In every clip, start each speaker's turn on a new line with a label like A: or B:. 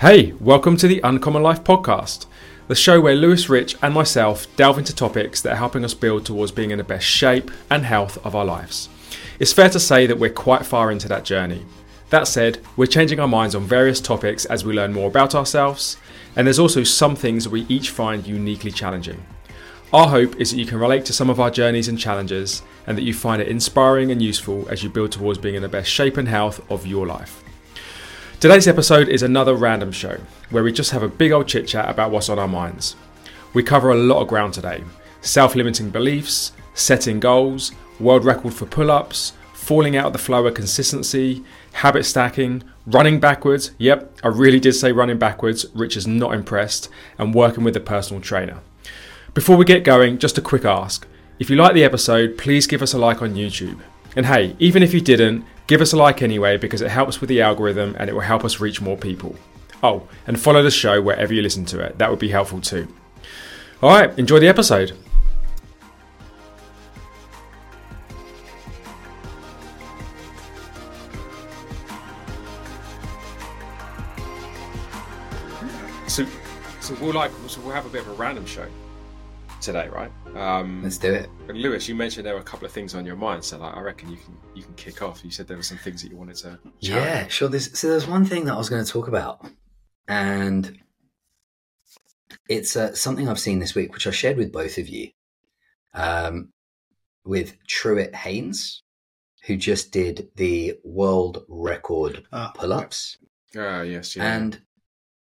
A: Hey, welcome to the Uncommon Life podcast, the show where Lewis Rich and myself delve into topics that are helping us build towards being in the best shape and health of our lives. It's fair to say that we're quite far into that journey. That said, we're changing our minds on various topics as we learn more about ourselves, and there's also some things that we each find uniquely challenging. Our hope is that you can relate to some of our journeys and challenges, and that you find it inspiring and useful as you build towards being in the best shape and health of your life. Today's episode is another random show where we just have a big old chit chat about what's on our minds. We cover a lot of ground today self limiting beliefs, setting goals, world record for pull ups, falling out of the flow of consistency, habit stacking, running backwards. Yep, I really did say running backwards. Rich is not impressed, and working with a personal trainer. Before we get going, just a quick ask. If you like the episode, please give us a like on YouTube. And hey, even if you didn't, give us a like anyway because it helps with the algorithm and it will help us reach more people. Oh, and follow the show wherever you listen to it. That would be helpful too. All right, enjoy the episode. So, so we'll like, so we'll have a bit of a random show today, right? Um,
B: Let's do it.
A: and Lewis, you mentioned there were a couple of things on your mind, so like, I reckon you can you can kick off. You said there were some things that you wanted to.
B: Yeah,
A: about.
B: sure. There's, so there's one thing that I was going to talk about, and it's uh, something I've seen this week, which I shared with both of you, um, with Truett Hanes, who just did the world record
C: Ah,
B: pull-ups,
A: Ah, yes, yeah.
B: and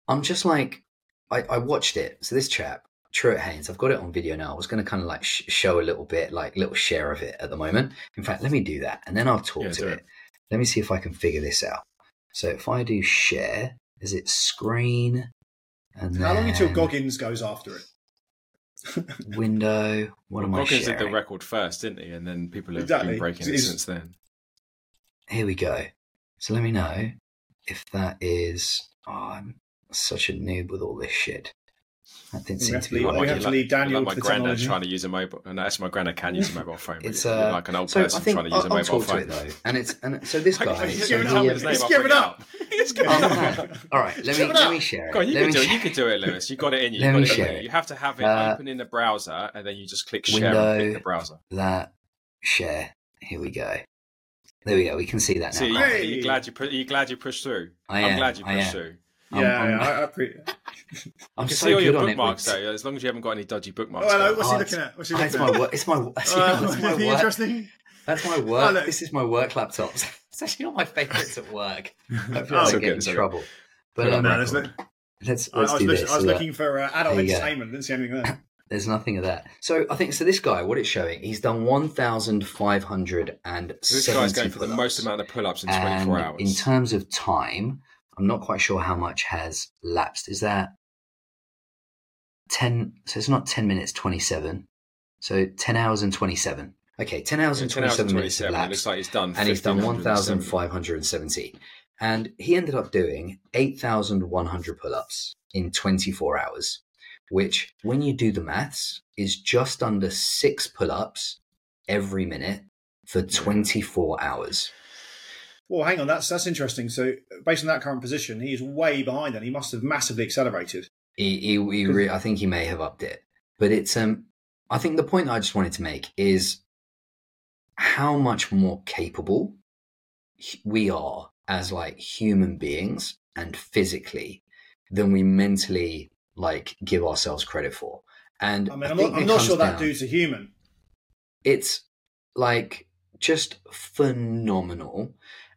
B: I'm just like, I, I watched it. So this chap, Truett Hanes, I've got it on video now. I was going to kind of like sh- show a little bit, like little share of it at the moment. In fact, let me do that, and then I'll talk
A: Yeah,
B: to it.
A: it.
B: Let me see if I can figure this out. So if I do share, is it screen? And
C: How long until Goggins goes after it?
B: window? What am I
A: Goggins did the record first, didn't he? And then people have
C: Exactly.
A: been breaking it
C: It's-
A: since then.
B: Here we go. So let me know if that is. Oh, I'm such a noob with all this shit. That didn't
C: We
B: seem
C: have
B: to
C: to
B: be
C: leave- we
B: working.
C: have to leave Daniel
A: like my
C: to
A: granddad trying to use a mobile. No, that's my granddad can use a mobile phone.
B: It's uh,
A: like an old
B: so
A: person trying to use
B: I'll,
A: a
B: I'll
A: mobile
B: talk
A: phone.
B: to it though, and it's and so this guy.
C: He's
B: so
C: giving
B: he,
C: up his. He's giving up.
A: He's
B: Oh,
A: giving up.
B: All right, let me let me share it.
A: Go on, you
B: let
A: can do it. You can do it, Lewis. You got it in you. You,
B: Let
A: got
B: me
A: it in
B: share
A: you.
B: it.
A: You have to have it
B: Uh,
A: open in the browser, and then you just click share in the browser.
B: that share. Here we go. There we go. We can see that now.
A: See,
B: can't
A: are you glad you pu- are you glad you pushed through?
B: I
A: am
B: am,
A: glad you pushed
B: am.
A: Through.
C: Yeah,
B: I'm-
C: yeah,
B: I'm-
C: I, I pre-
B: I'm so
A: see all
B: good
A: your
B: on it
A: bookmarks though, as long as you haven't got any dodgy bookmarks.
C: Oh, hello.
A: going.
C: What's
B: Oh,
C: he
B: it's-
C: looking at? What's he
B: Oh, it's
C: looking
B: my work. It's my. That's,
C: Uh,
B: that's my work.
C: interesting?
B: That's my
C: Oh,
B: work.
C: look.
B: this is my work laptops. It's actually not my favourites at work. Hopefully, I
C: Oh,
B: don't
A: it's
B: get
A: okay,
B: in
A: it's okay.
B: trouble. But um,
C: No,
A: on
C: there's
A: record.
C: no-
B: let's
C: I, I was,
B: do this.
C: I was
B: So that-
C: looking for uh, adult
B: There you go.
C: entertainment. Didn't see anything there.
B: There's nothing of that. So I think so. This guy, what it's showing, he's done one thousand five hundred and
A: This guy's going for the most amount of pull-ups in 24
B: And
A: hours.
B: in terms of time, I'm not quite sure how much has lapsed. Is that ten? So it's not ten minutes twenty-seven. So ten hours and twenty-seven. Okay, ten hours
A: Yeah,
B: and
A: 10 hours and
B: twenty-seven minutes have
A: 27. It
B: lapsed
A: looks like he's done.
B: and he's done
A: 1570.
B: 1,570. And he ended up doing 8,100 pull ups in 24 hours, which, when you do the maths, is just under six pull ups every minute for 24 hours.
C: Well, hang on. That's that's interesting. So, based on that current position, he is way behind, and he must have massively accelerated.
B: He, he, he re- I think he may have upped it. But it's, um, I think the point I just wanted to make is how much more capable we are as like human beings and physically than we mentally like give ourselves credit for. And
C: I mean, I'm
B: think
C: not, I'm not sure that
B: down-
C: dude's a human.
B: it's like just phenomenal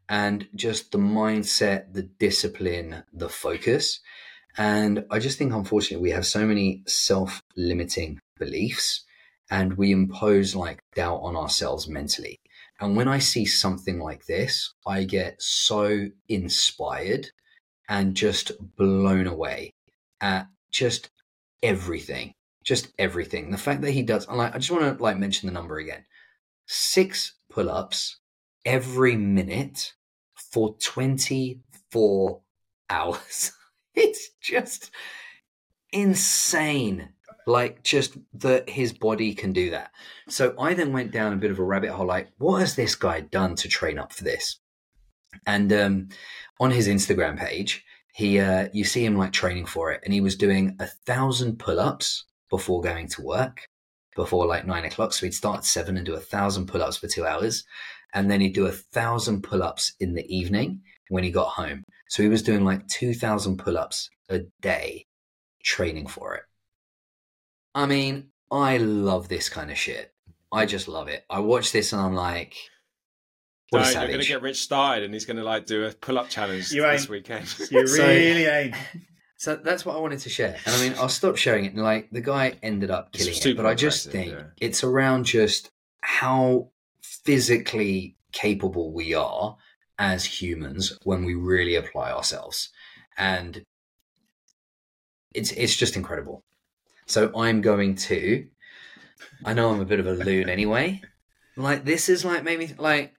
B: and just the mindset the discipline the focus. And i just think unfortunately we have so many self-limiting beliefs and we impose like doubt on ourselves mentally. And when i see something like this i get so inspired and just blown away at just everything just everything. The fact that he does, and like, I just want to like mention the number again: six pull-ups every minute for twenty-four hours. It's just insane. Like, just that his body can do that. So I then went down a bit of a rabbit hole. Like, what has this guy done to train up for this? And um, on his Instagram page, he uh, you see him like training for it, and he was doing a thousand pull-ups before going to work, before like nine o'clock. So he'd start at seven and do a thousand pull-ups for two hours, and then he'd do a thousand pull-ups in the evening when he got home. So he was doing like two thousand pull-ups a day, training for it. I mean, I love this kind of shit. I just love it. I watch this and I'm like, what a
A: No, you're going to get Rich started, and he's going to like do a pull-up challenge
C: You
A: this weekend.
C: You
B: So-
C: really ain't.
B: So that's what I wanted to share. And I mean, I'll stop sharing it. Like the guy ended up killing it, but I just think
A: yeah.
B: it's around just how physically capable we are as humans when we really apply ourselves. And it's it's just incredible. So I'm going to I know I'm a bit of a loon anyway. Like this is like maybe like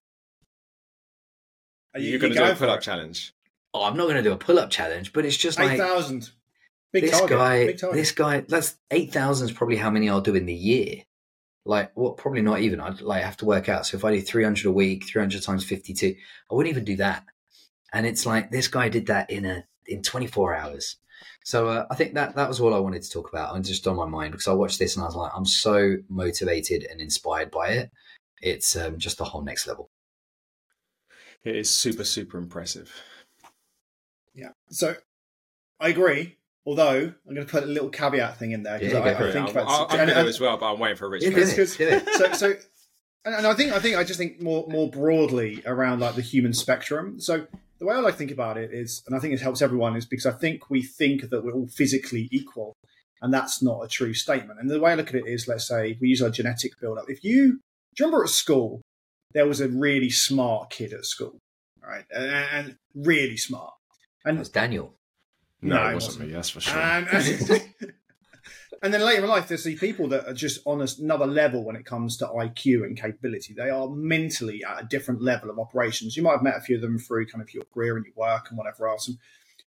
C: Are you,
A: You're going
C: you
A: to do a pull-up challenge.
B: oh, I'm not going to do a pull-up challenge, but it's just
C: Eight
B: like
C: thousand. Big
B: this
C: target.
B: guy,
C: Big target.
B: this guy, that's eight thousand is probably how many I'll do in the year. Like, what? Probably not even. I'd like have to work out. So if I do three hundred a week, three hundred times fifty-two, I wouldn't even do that. And it's like this guy did that in a in twenty-four hours. So uh, I think that that was all I wanted to talk about. and just on my mind because I watched this and I was like, I'm so motivated and inspired by it. It's um, just the whole next level.
A: It is super, super impressive.
C: Yeah. So I agree. Although I'm going to put a little caveat thing in there because
B: Yeah,
C: I, I think
A: I'm, I'm
C: and-
A: as well, but I'm waiting for a Rich.
B: Yeah,
A: first.
B: do
C: It's
B: it, do it.
C: so so and, I think I think I just think more more broadly around like the human spectrum. So the way I like to think about it is, and I think it helps everyone, is because I think we think that we're all physically equal, and that's not a true statement. And the way I look at it is, let's say we use our genetic build-up. If you do you remember at school, there was a really smart kid at school, right, and, and really smart, and
B: That's Daniel.
A: No,
C: No,
A: it
C: it
A: wasn't
C: wasn't.
A: me, that's for sure.
C: and, uh, and, and then later in life, there's these people that are just on another level when it comes to IQ and capability. They are mentally at a different level of operations. You might have met a few of them through kind of your career and your work and whatever else. And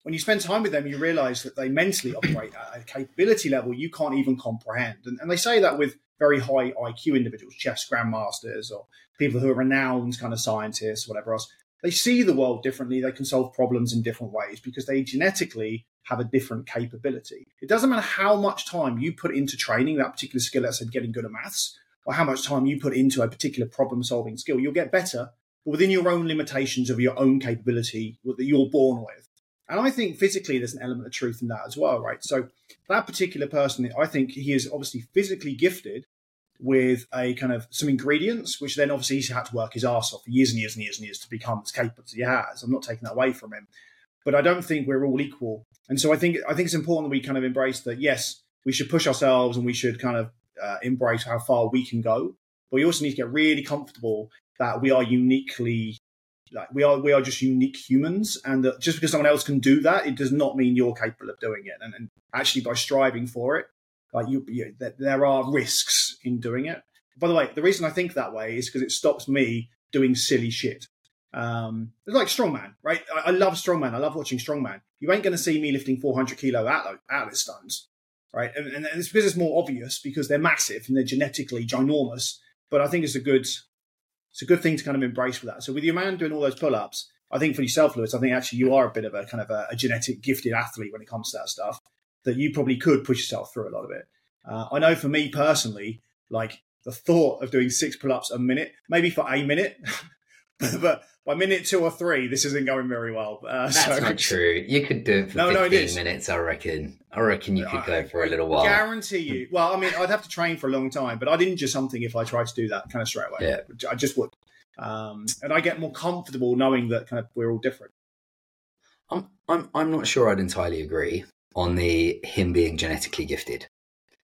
C: when you spend time with them, you realize that they mentally operate at a capability level you can't even comprehend. And, and they say that with very high IQ individuals, chess grandmasters, or people who are renowned kind of scientists, whatever else. They see the world differently. They can solve problems in different ways because they genetically have a different capability. It doesn't matter how much time you put into training that particular skill, let's say getting good at maths, or how much time you put into a particular problem solving skill, you'll get better, but within your own limitations of your own capability that you're born with. And I think physically there's an element of truth in that as well, right? So that particular person, I think he is obviously physically gifted with a kind of some ingredients, which then obviously he's had to work his ass off for years and years and years and years to become as capable as he has. I'm not taking that away from him, but I don't think we're all equal. And so I think I think it's important that we kind of embrace that. Yes, we should push ourselves and we should kind of uh, embrace how far we can go, but we also need to get really comfortable that we are uniquely like we are we are just unique humans and that just because someone else can do that it does not mean you're capable of doing it and, and actually by striving for it like you, you there are risks in doing it. By the way the reason i think that way is because it stops me doing silly shit. Um like strongman right? I, I love strongman. I love watching strongman. You ain't going to see me lifting 400 kilo Atlas, Atlas stones right? And, and it's because it's more obvious because they're massive and they're genetically ginormous but i think it's a good it's a good thing to kind of embrace with that. So with your man doing all those pull ups, I think for yourself, Lewis, I think actually you are a bit of a kind of a, a genetic gifted athlete when it comes to that stuff. That you probably could push yourself through a lot of it. Uh, I know for me personally, like the thought of doing six pull ups a minute, maybe for a minute, but by minute two or three, this isn't going very well. Uh,
B: That's
C: so
B: not true. You could do it for
C: No, no, it
B: 15
C: is.
B: minutes, I reckon. I reckon you could
C: I-
B: go for a little
C: I
B: while.
C: Guarantee you. Well, I mean, I'd have to train for a long time, but I'd injure something if I tried to do that kind of straight away.
B: Yeah.
C: I just would. Um, and I get more comfortable knowing that kind of we're all different.
B: I'm, I'm, I'm not sure I'd entirely agree on the him being genetically gifted.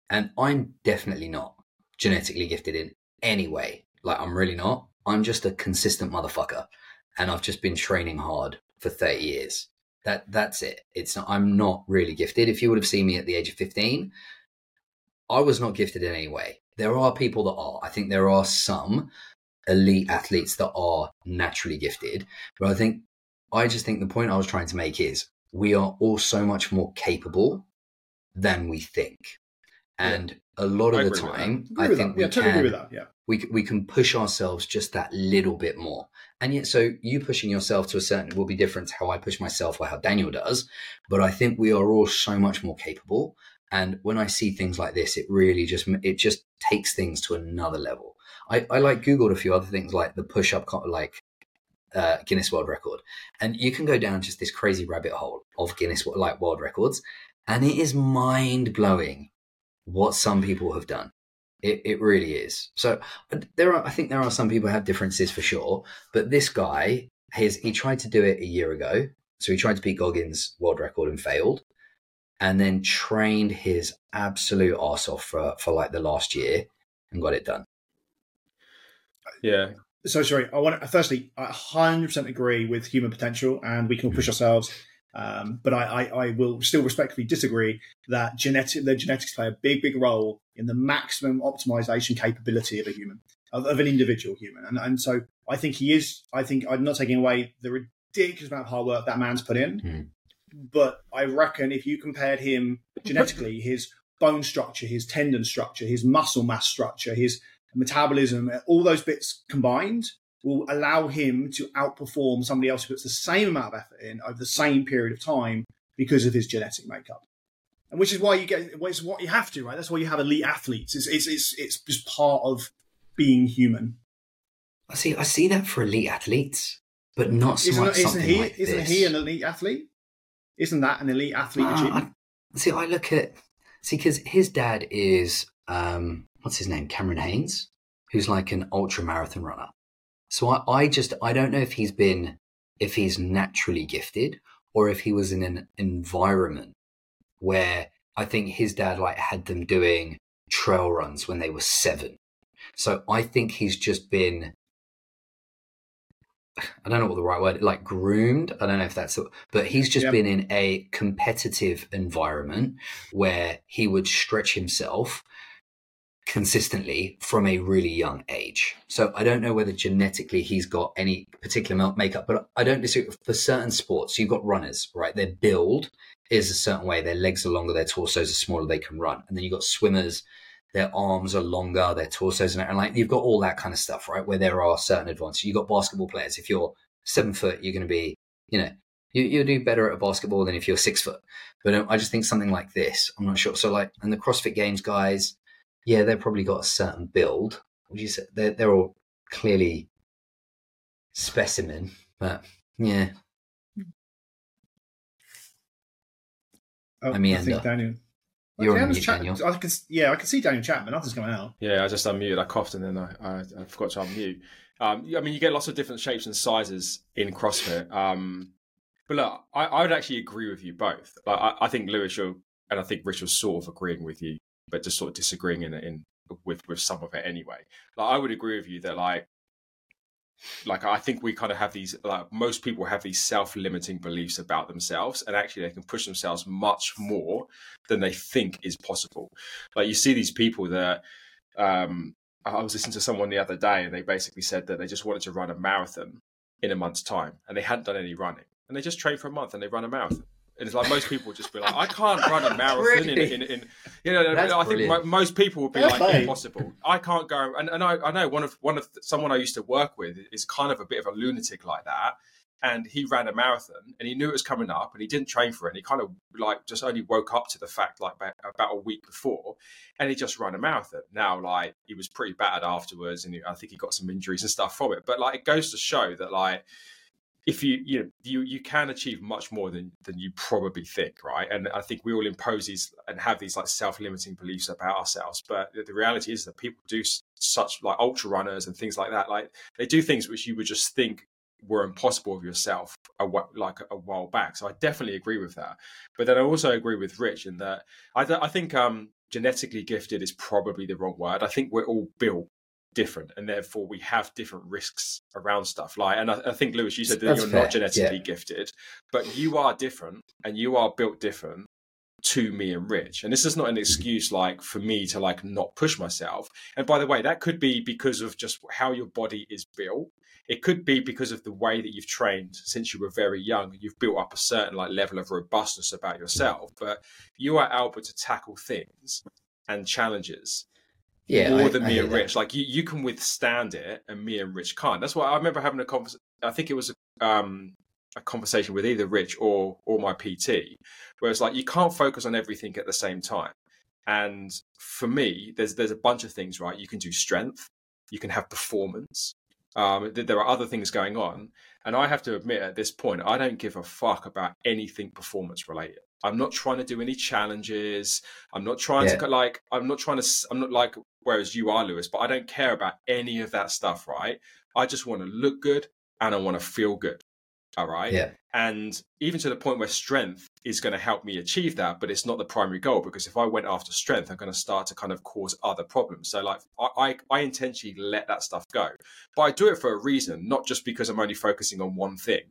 B: And I'm definitely not genetically gifted in any way. Like, I'm really not. I'm just a consistent motherfucker. And I've just been training hard for 30 years. That That's it. It's not, I'm not really gifted. If you would have seen me at the age of 15, I was not gifted in any way. There are people that are. I think there are some elite athletes that are naturally gifted. But I think I just think the point I was trying to make is we are all so much more capable than we think. And a lot of the
A: agree with that.
B: time, I think we
C: Yeah, totally
B: can
C: agree with that. Yeah.
B: we we can push ourselves just that little bit more. And yet, so you pushing yourself to a certain will be different to how I push myself or how Daniel does. But I think we are all so much more capable. And when I see things like this, it really just it just takes things to another level. I, I like googled a few other things like the push up like uh, Guinness World Record, and you can go down just this crazy rabbit hole of Guinness like world records, and it is mind blowing what some people have done. It, it really is. So uh, there are, I think there are some people who have differences for sure, but this guy, his, he tried to do it a year ago. So he tried to beat Goggins' world record and failed, and then trained his absolute arse off for, for like the last year and got it done.
A: Yeah,
C: So sorry. I want. To, firstly, I 100% agree with human potential, and we can push ourselves. Um, but I, I, I will still respectfully disagree that genetic the genetics play a big, big role in the maximum optimization capability of a human, of, of an individual human. And, and so I think he is. I think I'm not taking away the ridiculous amount of hard work that man's put in,
B: Hmm.
C: but I reckon if you compared him genetically, his bone structure, his tendon structure, his muscle mass structure, his metabolism, all those bits combined will allow him to outperform somebody else who puts the same amount of effort in over the same period of time because of his genetic makeup. And which is why you get, it's what you have to, right? That's why you have elite athletes. It's, it's, it's, it's just part of being human.
B: I see. I see that for elite athletes, but not so
C: Isn't,
B: much
C: isn't
B: something
C: he?
B: like
C: isn't
B: this.
C: he an elite athlete? Isn't that an elite athlete achievement?
B: I- see, I look at see because his dad is um, what's his name, Cameron Hanes, who's like an ultra marathon runner. So I, I just I don't know if he's been if he's naturally gifted or if he was in an environment where I think his dad like had them doing trail runs when they were seven. So I think he's just been I don't know what the right word like groomed. I don't know if that's but he's just
C: Yep.
B: been in a competitive environment where he would stretch himself consistently from a really young age. So I don't know whether genetically he's got any particular makeup, but I don't disagree. For certain sports, you've got runners, right? Their build is a certain way. Their legs are longer, their torsos are smaller, they can run. And then you've got swimmers, their arms are longer, their torsos, and, like you've got all that kind of stuff, right? Where there are certain advantages. You've got basketball players. If you're seven foot, you're going to be, you know, you, you'll do better at a basketball than if you're six foot. But um, I just think something like this, I'm not sure. So like, and the CrossFit Games guys, yeah, they've probably got a certain build. Would you say they're they're all clearly specimen, but yeah,
C: Oh,
B: I mean,
C: I
B: think
C: Daniel.
B: you're on
C: Daniel's
B: mute,
C: chat-
B: Daniel.
C: I can, yeah, I can see Daniel chat, but nothing's coming out.
A: Yeah, I just unmuted. I coughed and then I, I, I forgot to unmute. Um, I mean, you get lots of different shapes and sizes in CrossFit. Um, but look, I, I would actually agree with you both. Like, I, I think Lewis, you're, and I think Rich was sort of agreeing with you, but just sort of disagreeing in in with with some of it anyway. Like, I would agree with you that like. Like I think we kind of have these, like most people have these self-limiting beliefs about themselves, and actually they can push themselves much more than they think is possible. Like you see these people that um, I was listening to someone the other day, and they basically said that they just wanted to run a marathon in a month's time, and they hadn't done any running, and they just trained for a month and they run a marathon. And it's like most people would just be like, I can't run a marathon in,
B: Really?
A: in, in, you know.
B: That's
A: I think
B: brilliant.
A: mo- most people would be
C: Fair
A: like,
C: play.
A: impossible. I can't go. And, and I, I know one of one of someone I used to work with is kind of a bit of a lunatic like that. And he ran a marathon, and he knew it was coming up, and he didn't train for it. And he kind of like just only woke up to the fact like about, about a week before, and he just ran a marathon. Now, like he was pretty battered afterwards, and he, I think he got some injuries and stuff from it. But like it goes to show that like if you you know you you can achieve much more than than you probably think, right? And I think we all impose these and have these like self limiting beliefs about ourselves. But the- the reality is that people do such like ultra runners and things like that. Like they do things which you would just think were impossible of yourself a, like a while back. So I definitely agree with that. But then I also agree with Rich in that I, th- I think um, genetically gifted is probably the wrong word. I think we're all built different, and therefore we have different risks around stuff. Like, and I, I think Lewis, you said that
B: That's
A: you're
B: fair,
A: not genetically
B: yeah.
A: gifted, but you are different, and you are built different to me and Rich. And this is not an excuse like for me to like not push myself. And by the way, that could be because of just how your body is built. It could be because of the way that you've trained since you were very young. You've built up a certain like level of robustness about yourself, but you are able to tackle things and challenges
B: Yeah,
A: more
B: I-
A: than
B: I
A: me and
B: that.
A: Rich. Like you, you can withstand it, and me and Rich can't. That's why I remember having a conversation. I think it was a, um, a conversation with either Rich or or my PT, where it's like you can't focus on everything at the same time. And for me, there's there's a bunch of things. Right, you can do strength, you can have performance. Um, th- there are other things going on, and I have to admit at this point, I don't give a fuck about anything performance related. I'm not trying to do any challenges. I'm not trying
B: Yeah.
A: to like. I'm not trying to. I'm not like. Whereas you are, Lewis, but I don't care about any of that stuff. Right? I just want to look good and I want to feel good. All right.
B: Yeah.
A: And even to the point where strength is going to help me achieve that, but it's not the primary goal because if I went after strength, I'm going to start to kind of cause other problems. So, like, I, I, I intentionally let that stuff go, but I do it for a reason, not just because I'm only focusing on one thing,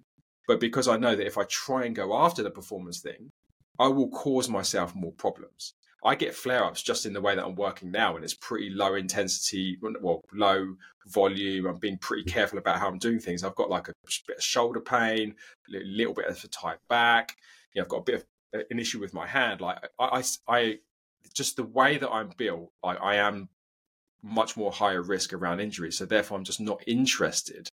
A: but because I know that if I try and go after the performance thing, I will cause myself more problems. I get flare ups just in the way that I'm working now, and it's pretty low intensity, well, low volume. I'm being pretty careful about how I'm doing things. I've got like a bit of shoulder pain, a little bit of a tight back. You know, I've got a bit of uh, an issue with my hand. Like I, I, I just the way that I'm built, I, I am much more higher risk around injury. So therefore, I'm just not interested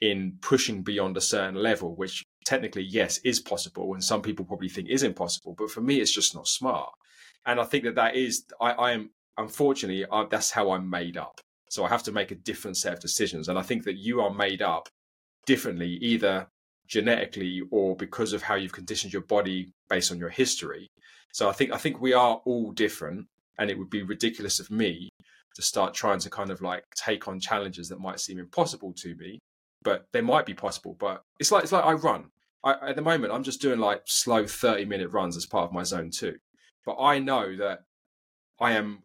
A: in pushing beyond a certain level, which technically, yes, is possible, and some people probably think is impossible. But for me, it's just not smart. And I think that that is, I, I am unfortunately, I, that's how I'm made up. So I have to make a different set of decisions. And I think that you are made up differently, either genetically or because of how you've conditioned your body based on your history. So I think I think we are all different, and it would be ridiculous of me to start trying to kind of like take on challenges that might seem impossible to me, but they might be possible. But it's like it's like I run. I, at the moment, I'm just doing like slow 30 minute runs as part of my zone two. But I know that I am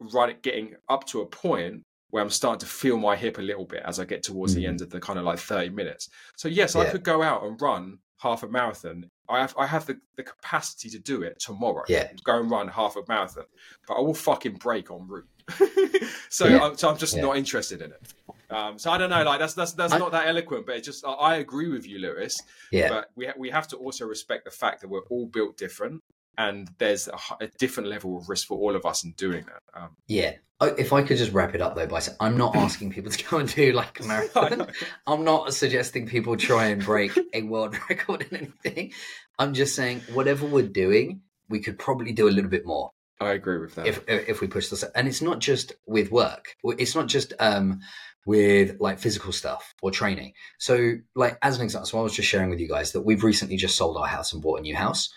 A: right at getting up to a point where I'm starting to feel my hip a little bit as I get towards the
B: Mhm.
A: end of the kind of like 30 minutes. So yes, I could go out and run half a marathon. I have I have the, the capacity to do it tomorrow.
B: Yeah.
A: Go and run half a marathon. But I will fucking break en route. so,
B: Yeah.
A: I'm, so I'm just
B: Yeah.
A: not interested in it. Um, so I don't know, like that's that's that's
B: I-
A: not that eloquent, but it's just I, I agree with you, Lewis.
B: Yeah.
A: But we ha- we have to also respect the fact that we're all built different, and there's a, a different level of risk for all of us in doing that. Um,
B: Yeah. If I could just wrap it up though by saying, I'm not asking people to go and do like a marathon. I'm not suggesting people try and break a world record in anything. I'm just saying whatever we're doing, we could probably do a little bit more
A: I agree with that.
B: if if we push this. And it's not just with work. It's not just um with like physical stuff or training. So like as an example, so I was just sharing with you guys that we've recently just sold our house and bought a new house.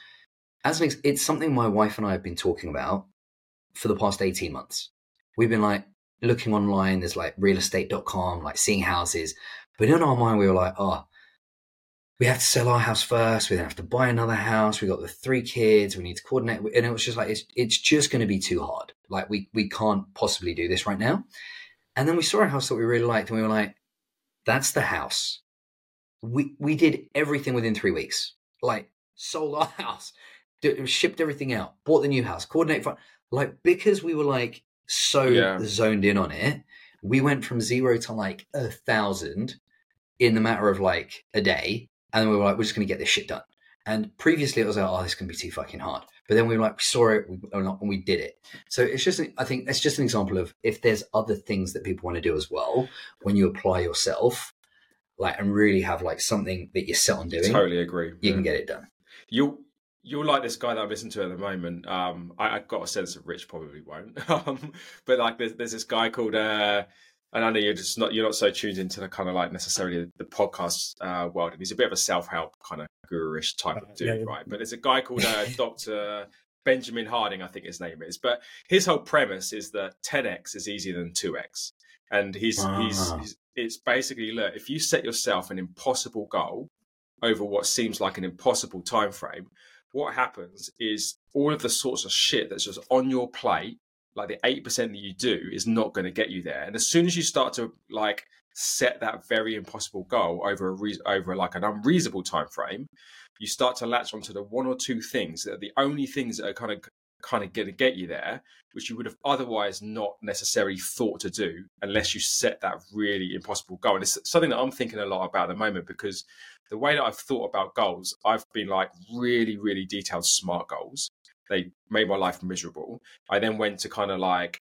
B: As an it's something my wife and I have been talking about for the past 18 months. We've been like looking online, there's like realestate.com, like seeing houses. But in our mind, we were like, oh, we have to sell our house first. We then have to buy another house. We got the three kids. We need to coordinate. And it was just like, it's, it's just going to be too hard. Like we, we can't possibly do this right now. And then we saw a house that we really liked and we were like, that's the house. We, we did everything within three weeks, like sold our house, shipped everything out, bought the new house, coordinate like, because we were like so
A: Yeah.
B: zoned in on it, we went from zero to like a thousand in the matter of like a day. And we were like, we're just going to get this shit done. And previously it was like, oh, this to be too fucking hard. But then we were like, we saw it we, and we did it. So it's just, I think it's just an example of if there's other things that people want to do as well, when you apply yourself, like, and really have like something that you're set on doing,
A: totally agree.
B: you
A: Yeah.
B: can get it done.
A: You'll you'll like this guy that I'm listening to at the moment. Um, I, I've got a sense that Rich probably won't. um, but like there's, there's this guy called uh, and I know you're just not you're not so tuned into the kind of like necessarily the podcast uh, world, and he's a bit of a self help kind of guru-ish type
C: Uh,
A: of dude,
C: yeah, yeah.
A: right? But there's a guy called uh, Doctor Benjamin Harding, I think his name is. But his whole premise is that 10x is easier than 2x, and he's he's,
B: Ah.
A: he's it's basically look if you set yourself an impossible goal over what seems like an impossible time frame what happens is all of the sorts of shit that's just on your plate like the 8% that you do is not going to get you there. And as soon as you start to like set that very impossible goal over a re- over like an unreasonable time frame you start to latch onto the one or two things that are the only things that are kind of kind of going to get you there which you would have otherwise not necessarily thought to do unless you set that really impossible goal. And it's something that i'm thinking a lot about at the moment because the way that I've thought about goals, I've been like really, really detailed SMART goals they made my life miserable. I then went to kind of like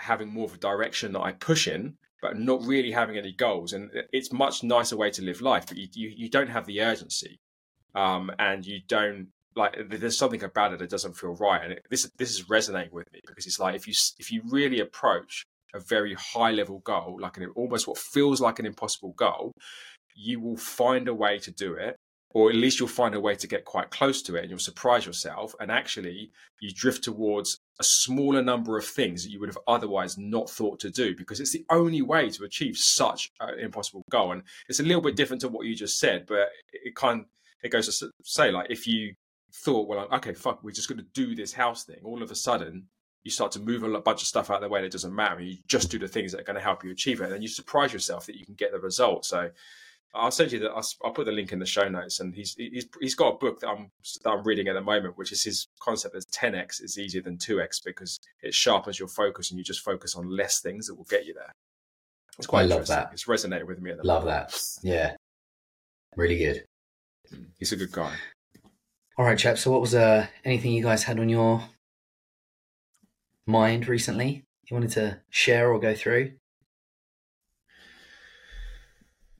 A: having more of a direction that I push in, but not really having any goals. And it's much nicer way to live life, but you you, you don't have the urgency, um, and you don't like. There's something about it that doesn't feel right, and it, this this is resonating with me because it's like if you if you really approach a very high level goal, like an almost what feels like an impossible goal, you will find a way to do it or at least you'll find a way to get quite close to it and you'll surprise yourself. And actually you drift towards a smaller number of things that you would have otherwise not thought to do because it's the only way to achieve such an impossible goal. And it's a little bit different to what you just said but it kind of, it goes to say like if you thought well okay fuck we're just going to do this house thing all of a sudden you start to move a bunch of stuff out of the way that doesn't matter. You just do the things that are going to help you achieve it. And then you surprise yourself that you can get the result so I'll send you the. I'll, I'll, put the link in the show notes, and he's he's he's got a book that I'm that I'm reading at the moment, which is his concept as 10x is easier than 2x because it sharpens your focus and you just focus on less things that will get you there.
B: It's quite I love that.
A: It's resonated with me.
B: At the love moment. that. Yeah, really good.
A: Mm, he's a good guy.
B: All right, chap. So, what was uh anything you guys had on your mind recently? You wanted to share or go through?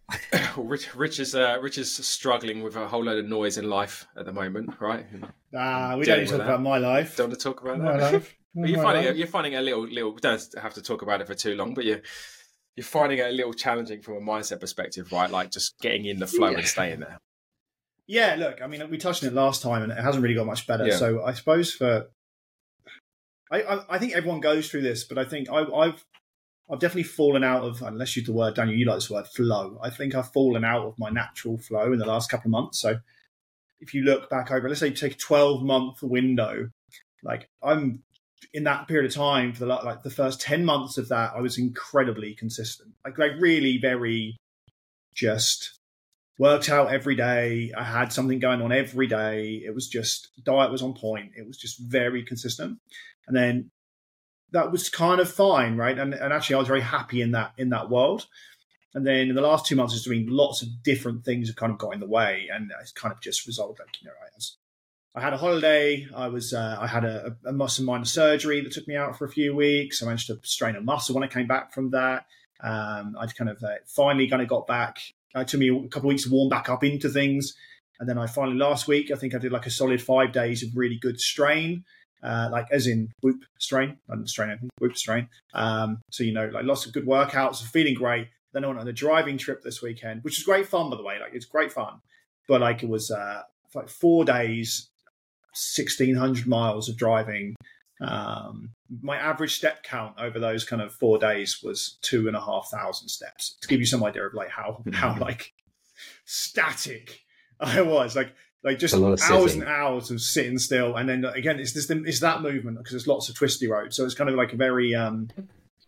A: Rich, Rich is uh, Rich is struggling with a whole load of noise in life at the moment, right?
C: Ah, we don't need to talk that. about my life.
A: Don't want to talk about my that. Life. you're finding it, you're finding a little little. We don't have to talk about it for too long, but you you're finding it a little challenging from a mindset perspective, right? Like just getting in the flow yeah. and staying there.
C: Yeah, look, I mean, we touched on it last time, and it hasn't really got much better. Yeah. So I suppose for I, I, I think everyone goes through this, but I think I, I've I've definitely fallen out of, unless you use the word, Daniel, you like this word, flow. I think I've fallen out of my natural flow in the last couple of months. So if you look back over, let's say you take a 12 month window, like I'm in that period of time for the like the first 10 months of that, I was incredibly consistent. Like, like really very just worked out every day. I had something going on every day. It was just diet was on point. It was just very consistent. And then that was kind of fine, right? And, and actually, I was very happy in that in that world. And then in the last two months, it's doing lots of different things have kind of got in the way, and it's kind of just resolved. Like you know, I, I had a holiday. I was uh, I had a, a muscle minor surgery that took me out for a few weeks. I managed to strain a muscle when I came back from that. Um, I'd kind of uh, finally kind of got back. It took me a couple of weeks to warm back up into things. And then I finally last week, I think I did like a solid five days of really good strain uh, like as in Whoop strain, not strain, anything, Whoop strain. Um, so you know, like lots of good workouts, feeling great. Then I went on a driving trip this weekend, which was great fun, by the way. Like it's great fun, but like it was uh, like four days, sixteen hundred miles of driving. Um, my average step count over those kind of four days was two and a half thousand steps. To give you some idea of like how how like static I was. Like like just hours and hours of sitting still, and then again, it's this it's that movement because there's lots of twisty roads, so it's kind of like a very um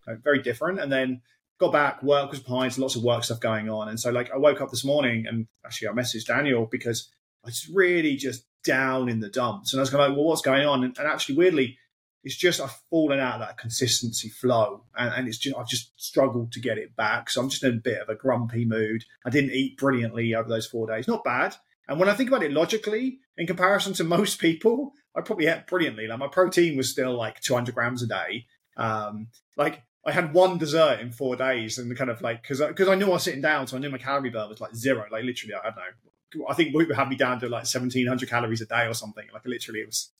C: very different. And then got back, work was behind, lots of work stuff going on, and so like I woke up this morning and actually I messaged Daniel because I was really just down in the dumps, and I was kind of like, well, what's going on? And, and actually, weirdly, it's just I've fallen out of that consistency flow, and, and, it's just I've just struggled to get it back. So I'm just in a bit of a grumpy mood. I didn't eat brilliantly over those four days, not bad, and when I think about it logically, in comparison to most people, I probably ate brilliantly. Like my protein was still like 200 grams a day. Um, like I had one dessert in four days, and kind of like because because I knew I was sitting down, so I knew my calorie burn was like zero. Like literally, I don't know. I think Whoop had me down to like 1700 calories a day or something. Like literally, it was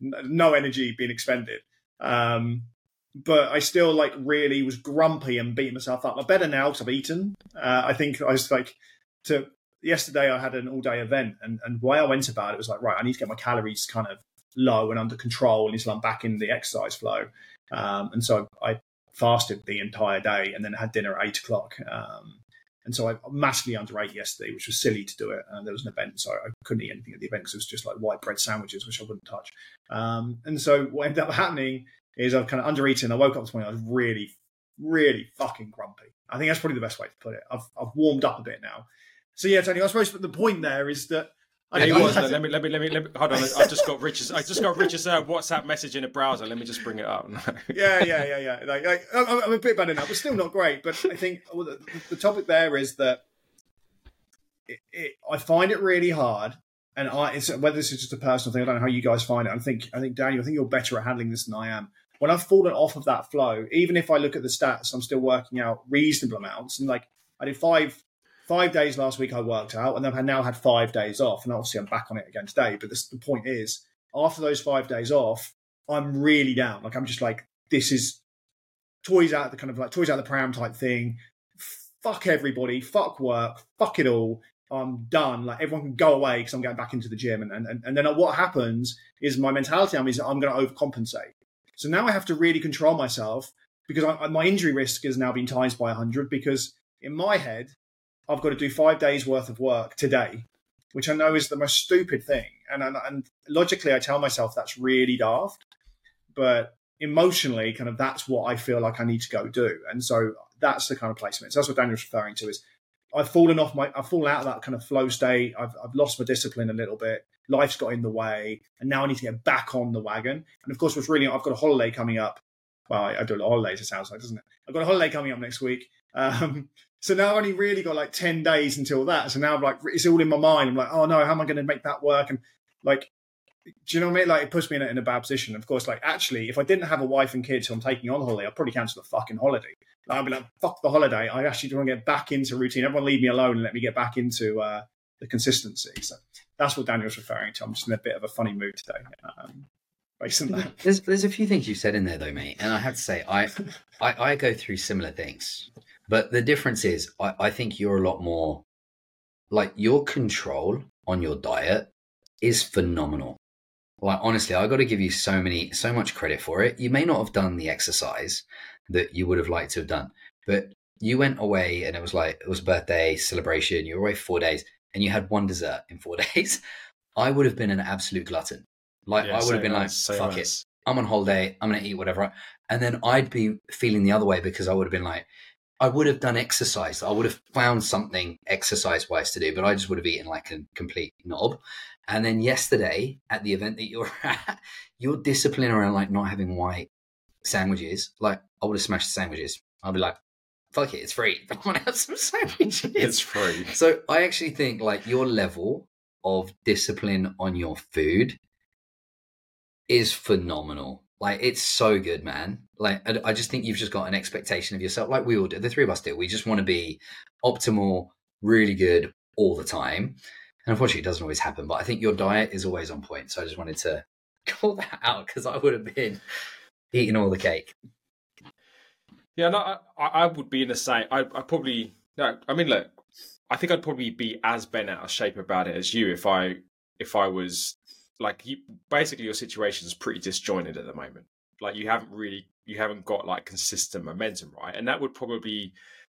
C: no energy being expended. Um, but I still like really was grumpy and beating myself up. I'm better now because I've eaten. Uh, I think I was like to yesterday I had an all day event, and, and way I went about it was like, right, I need to get my calories kind of low and under control until I'm back in the exercise flow. Um, and so I fasted the entire day and then had dinner at eight o'clock. Um, and so I massively underate yesterday, which was silly to do it. And there was an event, so I couldn't eat anything at the event because it was just like white bread sandwiches, which I wouldn't touch. Um, and so what ended up happening is I've kind of undereaten. I woke up this morning, I was really, really fucking grumpy. I think that's probably the best way to put it. I've, I've warmed up a bit now. So yeah, Tony, I suppose the point there is that.
A: I yeah, was, let, me, let me let me let me hold on. I just got Richard's. I just got Richard's uh, WhatsApp message in a browser. Let me just bring it up.
C: yeah, yeah, yeah, yeah. Like, like, I'm a bit better now, but still not great. But I think well, the, the, topic there is that it, it, I find it really hard, and I, it's, whether this is just a personal thing, I don't know how you guys find it. I think, I think Daniel, I think you're better at handling this than I am. When I've fallen off of that flow, even if I look at the stats, I'm still working out reasonable amounts. And like I did five five days last week, I worked out, and then I now had five days off. And obviously, I'm back on it again today. But this, the point is, after those five days off, I'm really down. Like I'm just like, this is toys out the kind of like toys out the pram type thing. Fuck everybody, fuck work, fuck it all. I'm done. Like everyone can go away because I'm going back into the gym. And, and, and then what happens is my mentality is that I'm going to overcompensate. So now I have to really control myself because I, my injury risk has now been times by 100 because in my head, I've got to do five days worth of work today, which I know is the most stupid thing. And, and, and logically, I tell myself that's really daft. But emotionally, kind of that's what I feel like I need to go do. And so that's the kind of placement. So that's what Daniel's referring to is I've fallen off my, I've fallen out of that kind of flow state. I've, I've lost my discipline a little bit. Life's got in the way, and now I need to get back on the wagon. And of course, what's really, I've got a holiday coming up. Well, I, I do a lot of holidays. It sounds like, doesn't it? I've got a holiday coming up next week. Um, so now I've only really got like ten days until that. So now I'm like, it's all in my mind. I'm like, oh no, how am I going to make that work? And like, do you know what I mean? Like, it puts me in a, in a bad position. Of course, like actually, if I didn't have a wife and kids who I'm taking on holiday, I'd probably cancel the fucking holiday. Like, I'd be like, fuck the holiday. I actually want to get back into routine. Everyone leave me alone and let me get back into uh, the consistency. So that's what Daniel's referring to. I'm just in a bit of a funny mood today. Um, based on that.
B: There's, there's a few things you said in there though, mate. And I have to say, I, I, I go through similar things. But the difference is, I, I think you're a lot more like your control on your diet is phenomenal. Like honestly, I got to give you so many, so much credit for it. You may not have done the exercise that you would have liked to have done, but you went away and it was like it was a birthday celebration. You were away four days and you had one dessert in four days. I would have been an absolute glutton. Like yeah, I would have been like, fuck it, I'm on holiday. I'm gonna eat whatever, and then I'd be feeling the other way because I would have been like, I would have done exercise. I would have found something exercise wise to do, but I just would have eaten like a complete knob. And then yesterday at the event that you're at, your discipline around like not having white sandwiches, like I would have smashed the sandwiches. I'd be like, fuck it, it's free. I want to have some sandwiches.
A: It's free.
B: So I actually think like your level of discipline on your food is phenomenal. Like it's so good, man. Like I, just think you've just got an expectation of yourself, like we all do. The three of us do. We just want to be optimal, really good all the time. And unfortunately, it doesn't always happen. But I think your diet is always on point. So I just wanted to call that out because I would have been eating all the cake.
A: Yeah, no, I, I would be in the same. I, I probably, no, I mean, look, I think I'd probably be as bent out of shape about it as you if I if I was like you basically your situation is pretty disjointed at the moment. Like you haven't really you haven't got like consistent momentum right? And that would probably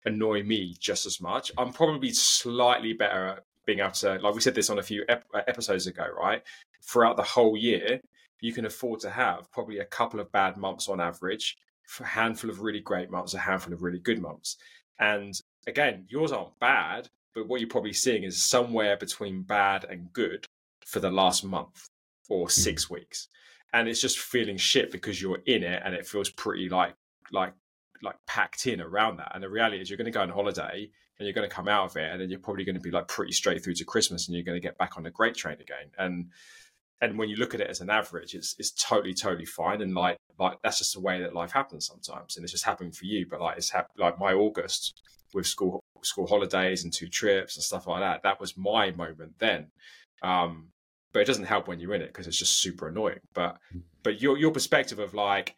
A: annoy me just as much. I'm probably slightly better at being able to like we said this on a few ep- uh, episodes ago right? Throughout the whole year you can afford to have probably a couple of bad months on average a handful of really great months a handful of really good months. And again yours aren't bad but what you're probably seeing is somewhere between bad and good for the last month or hmm. six weeks, and it's just feeling shit because you're in it, and it feels pretty like like like packed in around that. And the reality is, you're going to go on holiday and you're going to come out of it, and then you're probably going to be like pretty straight through to Christmas, and you're going to get back on the great train again. And and when you look at it as an average, it's it's totally totally fine. And like like that's just the way that life happens sometimes, and it's just happening for you. But like it's hap- like my August with school school holidays and two trips and stuff like that. That was my moment then. Um, but it doesn't help when you're in it because it's just super annoying. But hmm. but your your perspective of like,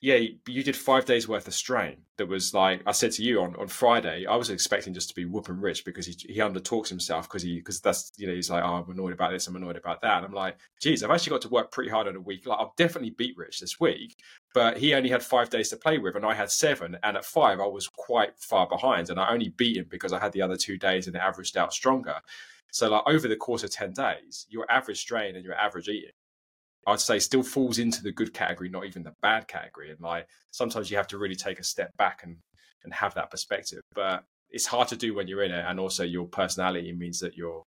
A: yeah, you did five days worth of strain. That was like I said to you on, on Friday. I was expecting just to be whooping rich because he he undertalks himself because he because that's you know he's like oh I'm annoyed about this I'm annoyed about that. And I'm like, geez, I've actually got to work pretty hard on a week. Like I'll definitely beat Rich this week, but he only had five days to play with and I had seven. And at five I was quite far behind, and I only beat him because I had the other two days and it averaged out stronger. So like over the course of 10 days, your average strain and your average eating, I'd say still falls into the good category, not even the bad category. And like sometimes you have to really take a step back and and have that perspective. But it's hard to do when you're in it, and also your personality means that you're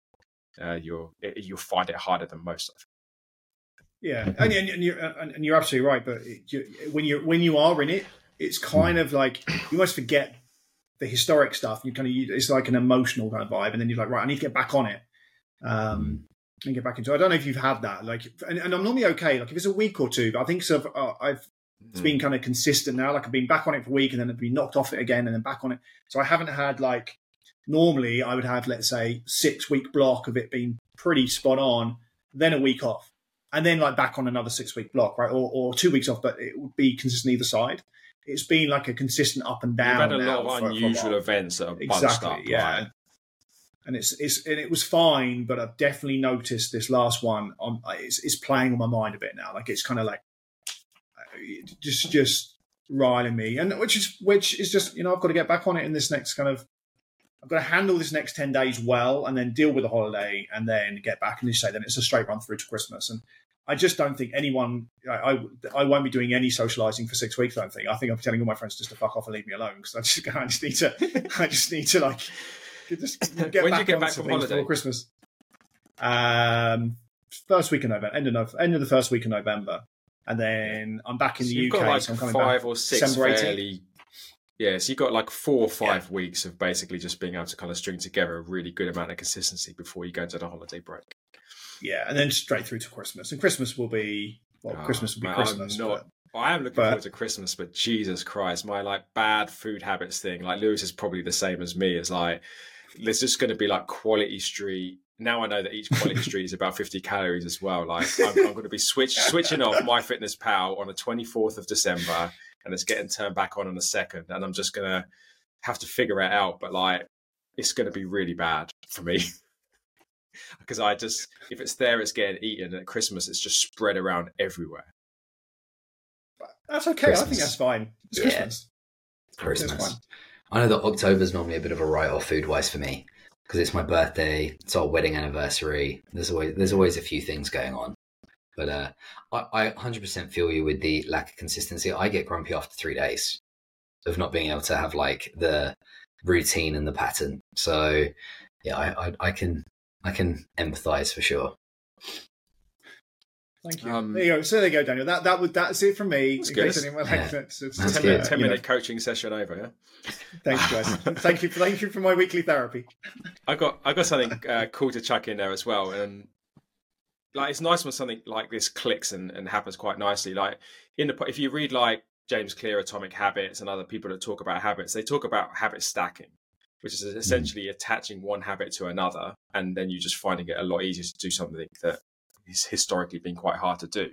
A: uh, you're you'll find it harder than most. of.
C: Yeah, and, and, you're and you're absolutely right. But when you when you are in it, it's kind of like you almost forget the historic stuff. You kind of it's like an emotional kind of vibe, and then you're like, right, I need to get back on it. um, and get back into. it. I don't know if you've had that, like, and, and I'm normally okay. Like if it's a week or two, but I think so. I've, uh, I've it's
A: Mm.
C: been kind of consistent now. Like I've been back on it for a week and then I've been knocked off it again and then back on it. So I haven't had like normally I would have let's say six week block of it being pretty spot on, then a week off, and then like back on another six week block, right, or, or two weeks off, but it would be consistent either side. It's been like a consistent up and
A: You've
C: down.
A: had a lot of unusual events that have bunched
C: Exactly,
A: up.
C: yeah.
A: like-
C: and it's it's and it was fine, but I've definitely noticed this last one. On it's, it's playing on my mind a bit now. Like it's kind of like uh, just just riling me, and which is which is just you know I've got to get back on it in this next kind of. I've got to handle this next ten days well, and then deal with the holiday, and then get back. And you say then it's a straight run through to Christmas, and I just don't think anyone. I, I I won't be doing any socialising for six weeks. I don't think. I think I'm telling all my friends just to fuck off and leave me alone because I just I just need to I just need to like just get
A: When do
C: back
A: you get back from holiday?
C: before Christmas. Um, first week of November, end of Nov- end of the first week of November, and then I'm back in
A: So
C: the
A: you've
C: UK.
A: got like
C: so I'm coming
A: five
C: back.
A: or six
C: December 18th.
A: fairly. Yeah, so you've got like four or five weeks of basically just being able to kind of string together a really good amount of consistency before you go into the holiday break.
C: Yeah, and then straight through to Christmas, and Christmas will be well,
A: Oh,
C: Christmas will be
A: man,
C: Christmas.
A: I'm not-
C: but-
A: I am looking
C: But-
A: forward to Christmas, but Jesus Christ, my like bad food habits thing. Like Lewis is probably the same as me. Is like there's just going to be like quality street. Now I know that each quality street is about 50 calories as well. Like I'm, I'm going to be switch switching off my Fitness Pal on the 24th of December, and it's getting turned back on on the second, and I'm just gonna have to figure it out. But like it's going to be really bad for me. Because I just, if it's there, it's getting eaten. And at Christmas, it's just spread around everywhere.
C: That's okay. I think that's fine. It's
B: Yeah.
C: Christmas.
B: Christmas.
C: Fine.
B: I know that October's normally a bit of a write-off food-wise for me because it's my birthday, it's our wedding anniversary. There's always there's always a few things going on, but uh, I, I 100% feel you with the lack of consistency. I get grumpy after three days of not being able to have like the routine and the pattern. So yeah, I, I, I can I can empathise for sure.
C: Thank you.
A: Um,
C: there you go. So there you go, Daniel. That that was that's it from me.
A: That's good.
C: anyone
B: Yeah.
C: like it's, it's,
B: That's
A: 10
B: good.
A: minute, 10
C: you know,
A: minute coaching session over, yeah?
C: Thanks, guys. thank you. For, thank you for my weekly therapy.
A: I got I got something uh, cool to chuck in there as well, and like it's nice when something like this clicks and, and happens quite nicely. Like in the if you read like James Clear, Atomic Habits, and other people that talk about habits, they talk about habit stacking, which is essentially attaching one habit to another, and then you're just finding it a lot easier to do something that is historically been quite hard to do.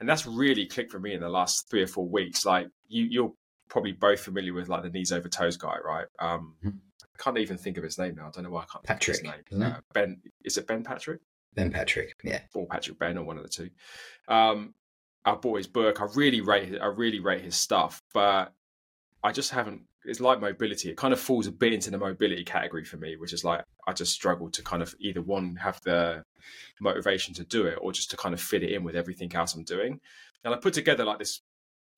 A: And that's really clicked for me in the last three or four weeks. Like you, you're probably both familiar with like the knees over toes guy, right? Um,
B: Mhm.
A: I can't even think of his name now. I don't know why I can't
B: Patrick,
A: think of his name.
B: it?
A: Uh, Ben, is it Ben Patrick
B: Ben Patrick, yeah.
A: or Patrick Ben or one of the two? Um, I bought his book. I really rate. I really rate his stuff, but I just haven't. It's like mobility. It kind of falls a bit into the mobility category for me, which is like I just struggle to kind of either one have the motivation to do it or just to kind of fit it in with everything else I'm doing. And I put together like this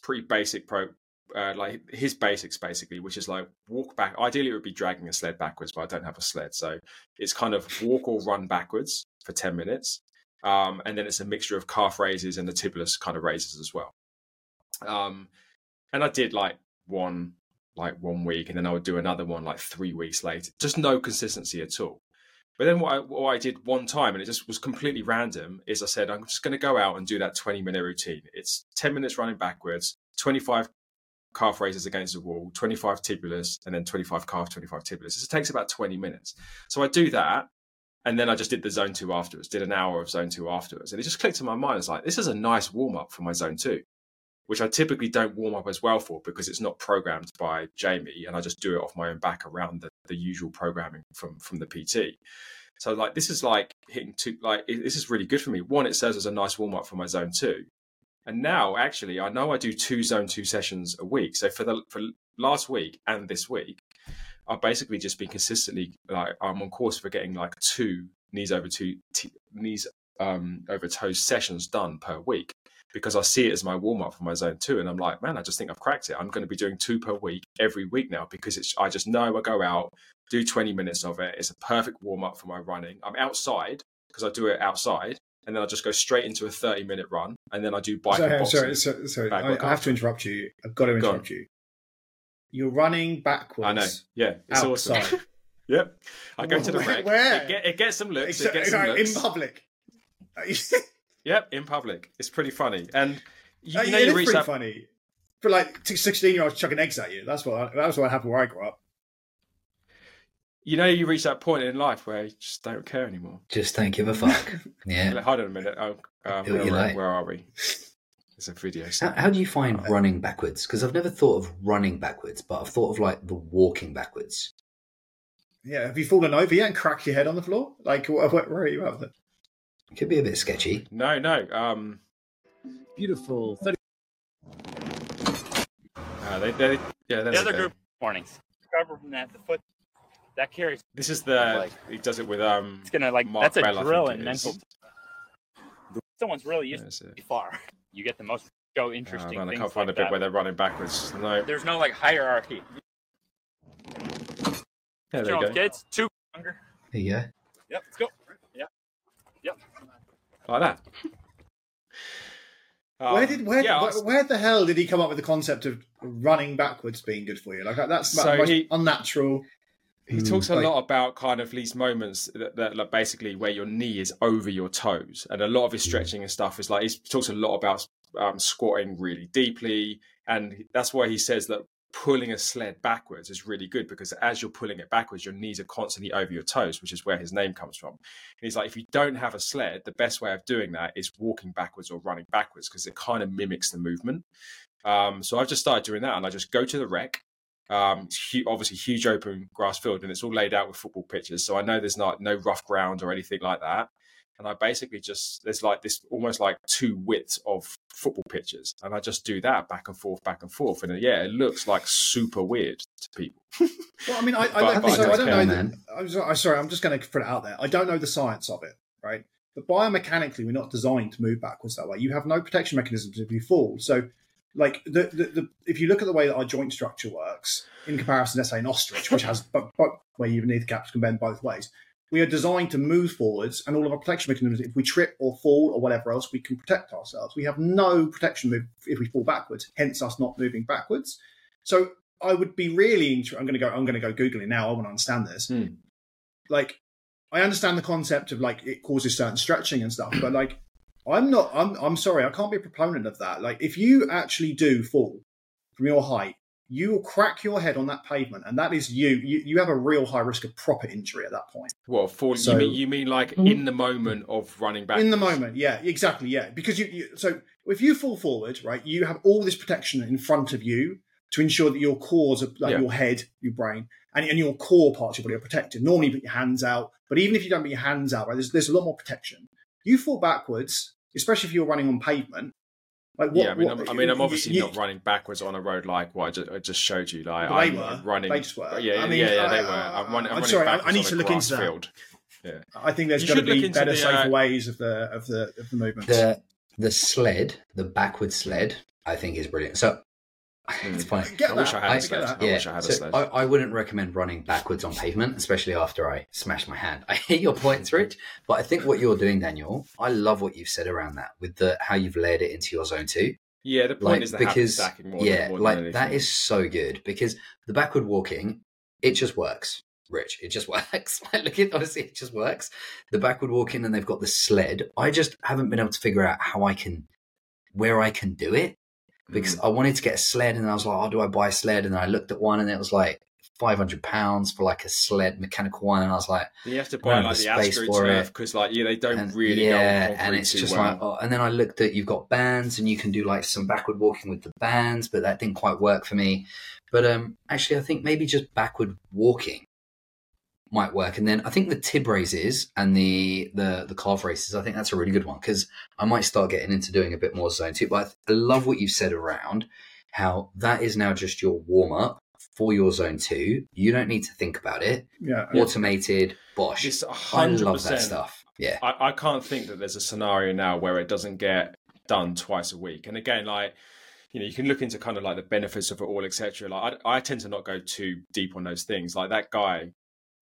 A: pretty basic pro, uh, like his basics basically, which is like walk back. Ideally, it would be dragging a sled backwards, but I don't have a sled, so it's kind of walk or run backwards for ten minutes, um, and then it's a mixture of calf raises and the tibialis kind of raises as well. Um, and I did like one like one week, and then I would do another one like three weeks later. Just no consistency at all. But then what I, what I did one time, and it just was completely random, is I said, I'm just going to go out and do that 20 minute routine. It's 10 minutes running backwards, 25 calf raises against the wall, 25 tibialis, and then 25 calf, 25 tibialis. It takes about 20 minutes. So I do that. And then I just did the zone two afterwards, did an hour of zone two afterwards. And it just clicked in my mind. It's like, this is a nice warm up for my zone two, which I typically don't warm up as well for because it's not programmed by Jamie. And I just do it off my own back around the, the usual programming from, from the PT. So like, this is like hitting two, like, it, this is really good for me. One, it serves as a nice warm up for my zone two. And now actually, I know I do two zone two sessions a week. So for the, for last week and this week, I've basically just been consistently like I'm on course for getting like two knees over two t- knees um, over toes sessions done per week because I see it as my warm up for my zone two, and I'm like, man, I just think I've cracked it. I'm going to be doing two per week every week now because it's I just know I go out do 20 minutes of it. It's a perfect warm up for my running. I'm outside because I do it outside. And then I just go straight into a 30 minute run. And then I do bike
C: Sorry, sorry, sorry, sorry. I, I have to interrupt you. I've got to
A: Go
C: interrupt you. You're running backwards.
A: I know. Yeah. It's
C: outside.
A: awesome. Yep. I go to the
C: Where-
A: rec.
C: where?
A: It, get, it gets some looks. It gets some
C: no, in public.
A: Yep, in public. It's pretty funny. And you,
C: Uh,
A: you know,
C: it
A: you
C: is
A: reach
C: pretty
A: that.
C: funny. For like sixteen year olds chucking eggs at you. That's what that was what happened where I grew up.
A: You know, you reach that point in life where you just don't care anymore.
B: Just don't give a fuck. Yeah.
A: like, Hold on a minute. Oh, um, where,
B: like.
A: where are we? It's a video.
B: How, how do you find running backwards? Because I've never thought of running backwards, but I've thought of like the walking backwards.
C: Yeah, have you fallen over yet and cracked your head on the floor? Like, where, where are you at with it?
B: Could be a bit sketchy.
A: No, no. Um,
D: Beautiful. 30
A: uh, they, they, yeah,
E: The
A: that's
E: other
A: okay.
E: group mornings. Recover from that. The foot that carries.
A: This is the
E: Like-
A: he does it with um.
E: It's gonna like
A: Mark
E: that's a
A: Bell,
E: drill
A: think
E: in
A: it is.
E: mental. Someone's really used
A: That's
E: to far. You get the most show
A: Oh,
E: interesting
A: man, I can't find
E: like
A: a bit
E: that.
A: where they're running backwards. No,
E: There's no like hierarchy.
A: yeah, there
E: Your
A: you go.
E: kids, two younger.
B: There you go.
E: Yep, let's go.
A: Like that.
C: where
A: Um,
C: did where,
A: yeah,
C: where,
A: was-
C: where the hell did he come up with the concept of running backwards being good for you? Like that's
A: So he-
C: unnatural.
A: He talks a
C: like-
A: lot about kind of these moments that, that like basically where your knee is over your toes, and a lot of his stretching and stuff is like he talks a lot about um, squatting really deeply, and that's why he says that pulling a sled backwards is really good because as you're pulling it backwards, your knees are constantly over your toes, which is where his name comes from. And he's like, if you don't have a sled, the best way of doing that is walking backwards or running backwards because it kind of mimics the movement. Um, so I've just started doing that, and I just go to the rec. Um, obviously huge open grass field, and it's all laid out with football pitches. So I know there's not no rough ground or anything like that. And I basically just there's like this almost like two widths of football pitches, and I just do that back and forth, back and forth, and yeah, it looks like super weird to people.
C: Well, I mean, I, I,
A: But-
C: so I
A: don't
C: know.
B: man.
C: The, I'm, sorry, I'm sorry, I'm just going to put it out there. I don't know the science of it, right? But biomechanically, we're not designed to move backwards that way. You have no protection mechanisms if you fall. So, like, the, the, the if you look at the way that our joint structure works in comparison, let's say an ostrich, which has but, but where your knee caps can bend both ways, we are designed to move forwards, and all of our protection mechanisms. If we trip or fall or whatever else, we can protect ourselves. We have no protection move if we fall backwards. Hence, us not moving backwards. So I would be really. Inter- I'm going to go. I'm going to go googling now. I want to understand this.
A: Hmm.
C: Like, I understand the concept of like it causes certain stretching and stuff, but like, I'm not. I'm. I'm sorry. I can't be a proponent of that. Like, if you actually do fall from your height, you will crack your head on that pavement, and that is you. You, you have a real high risk of proper injury at that point.
A: Well, for
C: So-
A: you mean you mean like mm-hmm. in the moment of running back?
C: In the moment, yeah, exactly, yeah. Because you, you so if you fall forward, right, you have all this protection in front of you to ensure that your cores, are, like
A: Yeah.
C: your head, your brain, and, and your core parts of your body are protected. Normally, you put your hands out, but even if you don't put your hands out, right, there's there's a lot more protection. You fall backwards, especially if you're running on pavement. Like what?
A: yeah, I mean,
C: what-
A: I'm, I mean, I'm obviously
C: you-
A: not running backwards on a road like what I just, I just showed you. Like
C: they
A: I'm
C: were.
A: running.
C: They just were.
A: Yeah,
C: I mean,
A: yeah, yeah, they were. I'm, running, I'm
C: I'm sorry, I- I
A: backwards
C: need
A: on
C: to
A: a
C: look
A: grass
C: into that.
A: field.
C: I think there's
A: You
C: got to be better,
A: the,
C: safer
A: uh,
C: ways of the of the of the movements.
B: The the sled, the backward sled, I think is brilliant. So it's mm. funny.
C: Get
A: I wish. I had
C: I
A: a
C: get
A: sled. I
B: yeah,
A: wish I had a
B: so
A: sled.
B: I, I wouldn't recommend running backwards on pavement, especially after I smash my hand. I hear your points, Rich, but I think what you're doing, Daniel, I love what you've said around that with the how you've layered it into your zone two.
A: yeah, the point
B: Like
A: is the
B: because
A: stacking more
B: yeah,
A: than, more
B: like
A: than
B: that so good because the backward walking, it just works. Rich, it just works. Like, look at honestly, it just works. The backward walking, and they've got the sled. I just haven't been able to figure out how I can, where I can do it because
A: Mm.
B: I wanted to get a sled, and I was like, "Oh, do I buy a sled?" And I looked at one, and it was like five hundred pounds for like a sled, mechanical one, and I was like,
A: You have to buy like the
B: the
A: AstroTurf because like yeah, they don't
B: and,
A: really
B: yeah,
A: go
B: and it's just
A: well.
B: like, oh, and then I looked at you've got bands, and you can do like some backward walking with the bands, but that didn't quite work for me. But um, actually, I think maybe just backward walking might work. And then I think the tib races and the the the calf races, I think that's a really good one because I might start getting into doing a bit more zone two. But I love what you've said around how that is now just your warm up for your zone two. You don't need to think about it.
C: yeah,
B: Automated, bosh.
A: It's
B: I
A: hundred
B: love that stuff. Yeah.
A: I, I can't think that there's a scenario now where it doesn't get done twice a week. And again, like you know, you can look into kind of like the benefits of it all, etc. Like I, I tend to not go too deep on those things. Like that guy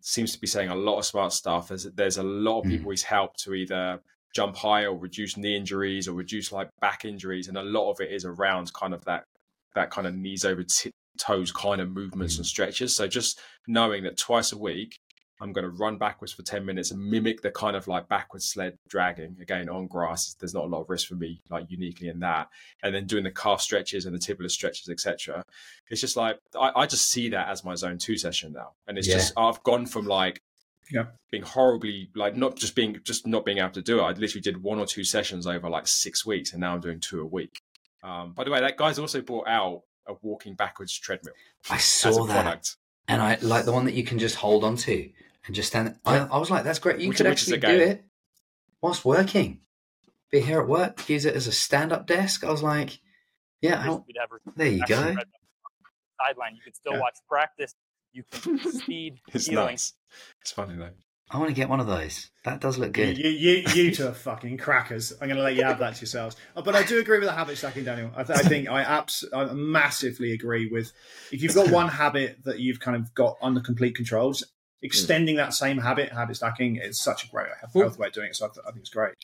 A: seems to be saying a lot of smart stuff. There's there's a lot of
B: Mm.
A: people he's helped to either jump high or reduce knee injuries or reduce like back injuries, and a lot of it is around kind of that that kind of knees over t- toes kind of movements and stretches. So just knowing that twice a week I'm going to run backwards for 10 minutes and mimic the kind of like backwards sled dragging again on grass. There's not a lot of risk for me, like uniquely in that. And then doing the calf stretches and the tibular stretches, etc. It's just like, I, I, just see that as my zone two session now. And it's yeah. just, I've gone from like,
C: yeah.
A: being horribly like not just being just not being able to do it. I literally did one or two sessions over like six weeks, and now I'm doing two a week. Um, by the way, that guy's also brought out a walking backwards treadmill.
B: I saw that, product. and I like the one that you can just hold on to and just stand. I, I was like, that's great. You which, could actually do it whilst working. Be here at work, use it as a stand-up desk. I was like, yeah, there you go.
E: Sideline, you could still yeah. watch practice. You can speed
A: it's healing. Nice. It's funny though.
B: I want to get one of those. That does look good.
C: You, you, you two are fucking crackers. I'm going to let you have that to yourselves. Uh, but I do agree with the habit stacking, Daniel. I, th- I think I, abs- I massively agree with. If you've got one habit that you've kind of got under complete control, extending that same habit, habit stacking, is such a great health well, way of doing it. So I, th- I, think it's great.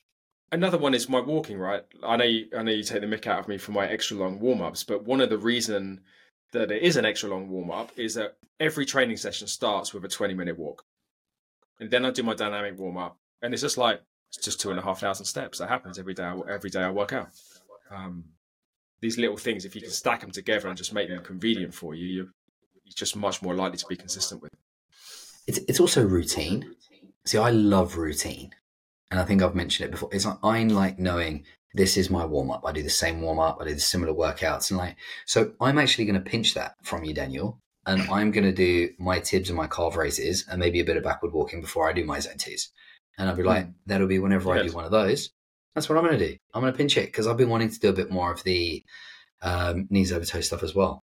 A: Another one is my walking. Right, I know. You, I know you take the mick out of me for my extra long warm ups, but one of the reason that it is an extra long warm up is that every training session starts with a 20 minute walk. And then I do my dynamic warm up. And it's just like, it's just two and a half thousand steps. That happens every day. Every day I work out. Um, these little things, if you can stack them together and just make them convenient for you, you're, you're just much more likely to be consistent with.
B: It's it's also routine. See, I love routine, and I think I've mentioned it before. It's like I like knowing this is my warm up. I do the same warm up. I do the similar workouts, and like so, I'm actually going to pinch that from you, Daniel, and I'm going to do my tibs and my calf raises, and maybe a bit of backward walking before I do my zone twos. And I'll be like, mm. that'll be whenever yes. I do one of those. That's what I'm going to do. I'm going to pinch it because I've been wanting to do a bit more of the um, knees over toe stuff as well.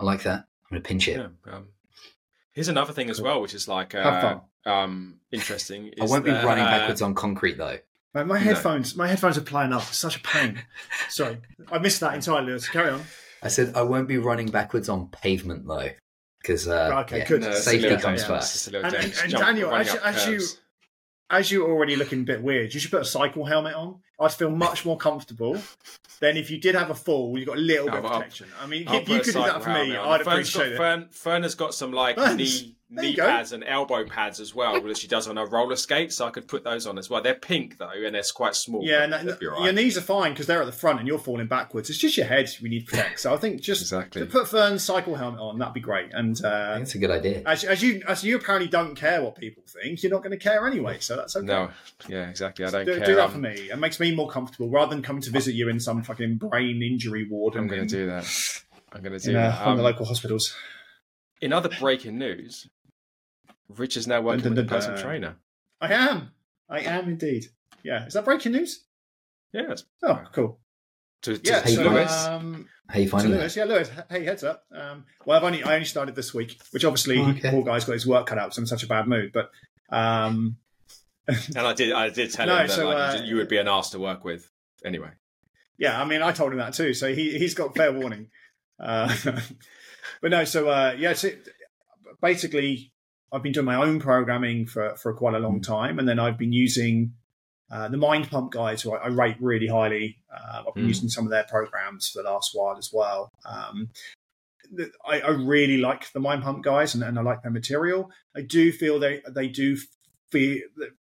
B: I like that. I'm going to pinch it.
A: Yeah, um, here's another thing as well, which is like uh, um, interesting.
B: I won't be uh, running backwards on concrete though.
C: My, my headphones, no. my headphones are playing up. It's such a pain. Sorry, I missed that entirely. Let's carry on.
B: I said I won't be running backwards on pavement though, because uh,
C: okay, yeah, good. No,
B: safety comes first.
C: And, and, and Daniel, as, as you as you're already looking a bit weird, you should put a cycle helmet on. I'd feel much more comfortable than if you did have a fall. You got a little no, bit of uh, protection. I mean, if you could do that for me, I'd Fern's appreciate
A: got,
C: it.
A: Fern, Fern has got some like knee knee pads and elbow pads as well that she does on her roller skates. So I could put those on as well. They're pink though, and they're quite small.
C: Yeah, no, right. your knees are fine because they're at the front and you're falling backwards. It's just your head we need to protect. So I think just
A: exactly.
C: put Fern's cycle helmet on. That'd be great. And uh,
B: that's a good idea.
C: As, as, you as you apparently don't care what people think, you're not going to care anyway. So that's okay.
A: No, yeah, exactly. I don't
C: do,
A: care.
C: Do that for me. It makes me more comfortable rather than coming to visit you in some fucking brain injury ward.
A: I'm going to do that. I'm going to do
C: in,
A: that.
C: Um, the local hospitals.
A: In other breaking news, Rich is now working dun, dun, dun, with a personal trainer.
C: I am. I am indeed. Yeah. Is that breaking news?
A: Yes.
C: Oh, cool.
A: To, to yeah, so, Lewis. Um,
B: how you finding
C: Lewis, Yeah, Lewis. Hey, heads up. Um, well, I've only I only started this week, which obviously oh, okay. poor guy's got his work cut out, so I'm in such a bad mood. But um,
A: and I did I did tell no, him that so, like, uh, you would be an ass to work with anyway.
C: Yeah, I mean, I told him that too, so he he's got fair warning. Uh, but no, so uh, yeah, so basically I've been doing my own programming for, for quite a long mm. time, and then I've been using uh, the Mind Pump guys, who I, I rate really highly. Uh, I've been mm. using some of their programs for the last while as well. Um, I, I, really like the Mind Pump guys, and, and, I like their material. I do feel they they do feel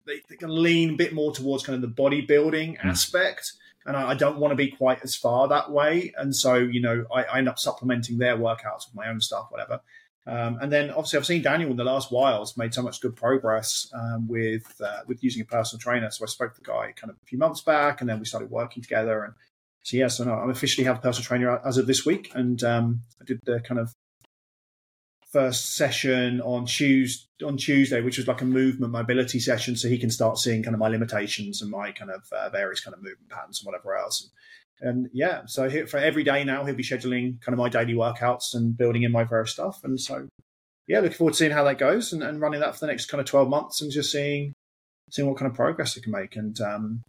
C: they, they can lean a bit more towards kind of the bodybuilding mm. aspect, and I, I, don't want to be quite as far that way. And so, you know, I, I end up supplementing their workouts with my own stuff, whatever. Um, and then obviously I've seen Daniel in the last while has made so much good progress um, with uh, with using a personal trainer. So I spoke to the guy kind of a few months back, and then we started working together. And so yeah, so no, I'm officially have a personal trainer as of this week, and um, I did the kind of first session on Tuesday, on Tuesday, which was like a movement mobility session, so he can start seeing kind of my limitations and my kind of uh, various kind of movement patterns and whatever else. And, and yeah, so for every day now, he'll be scheduling kind of my daily workouts and building in my various stuff. And so, yeah, looking forward to seeing how that goes and, and running that for the next kind of 12 months and just seeing seeing what kind of progress it can make. And um,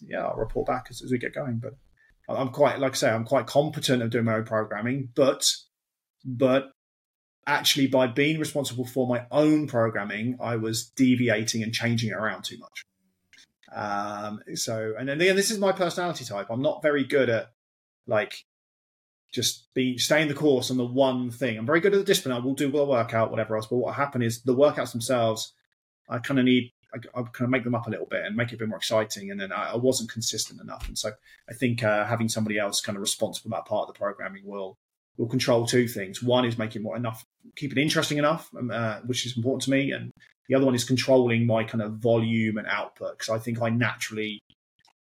C: yeah, I'll report back as, as we get going. But I'm quite, like I say, I'm quite competent at doing my own programming, but but actually by being responsible for my own programming, I was deviating and changing it around too much. Um, so, and then again, this is my personality type. I'm not very good at like just be staying the course on the one thing. I'm very good at the discipline. I will do the workout, whatever else. But what happened is the workouts themselves, I kind of need, I, I kind of make them up a little bit and make it a bit more exciting. And then I, I wasn't consistent enough. And so I think uh, having somebody else kind of responsible for that part of the programming will will control two things. One is making more enough, keep it interesting enough, um, uh, which is important to me, and the other one is controlling my kind of volume and output because I think I naturally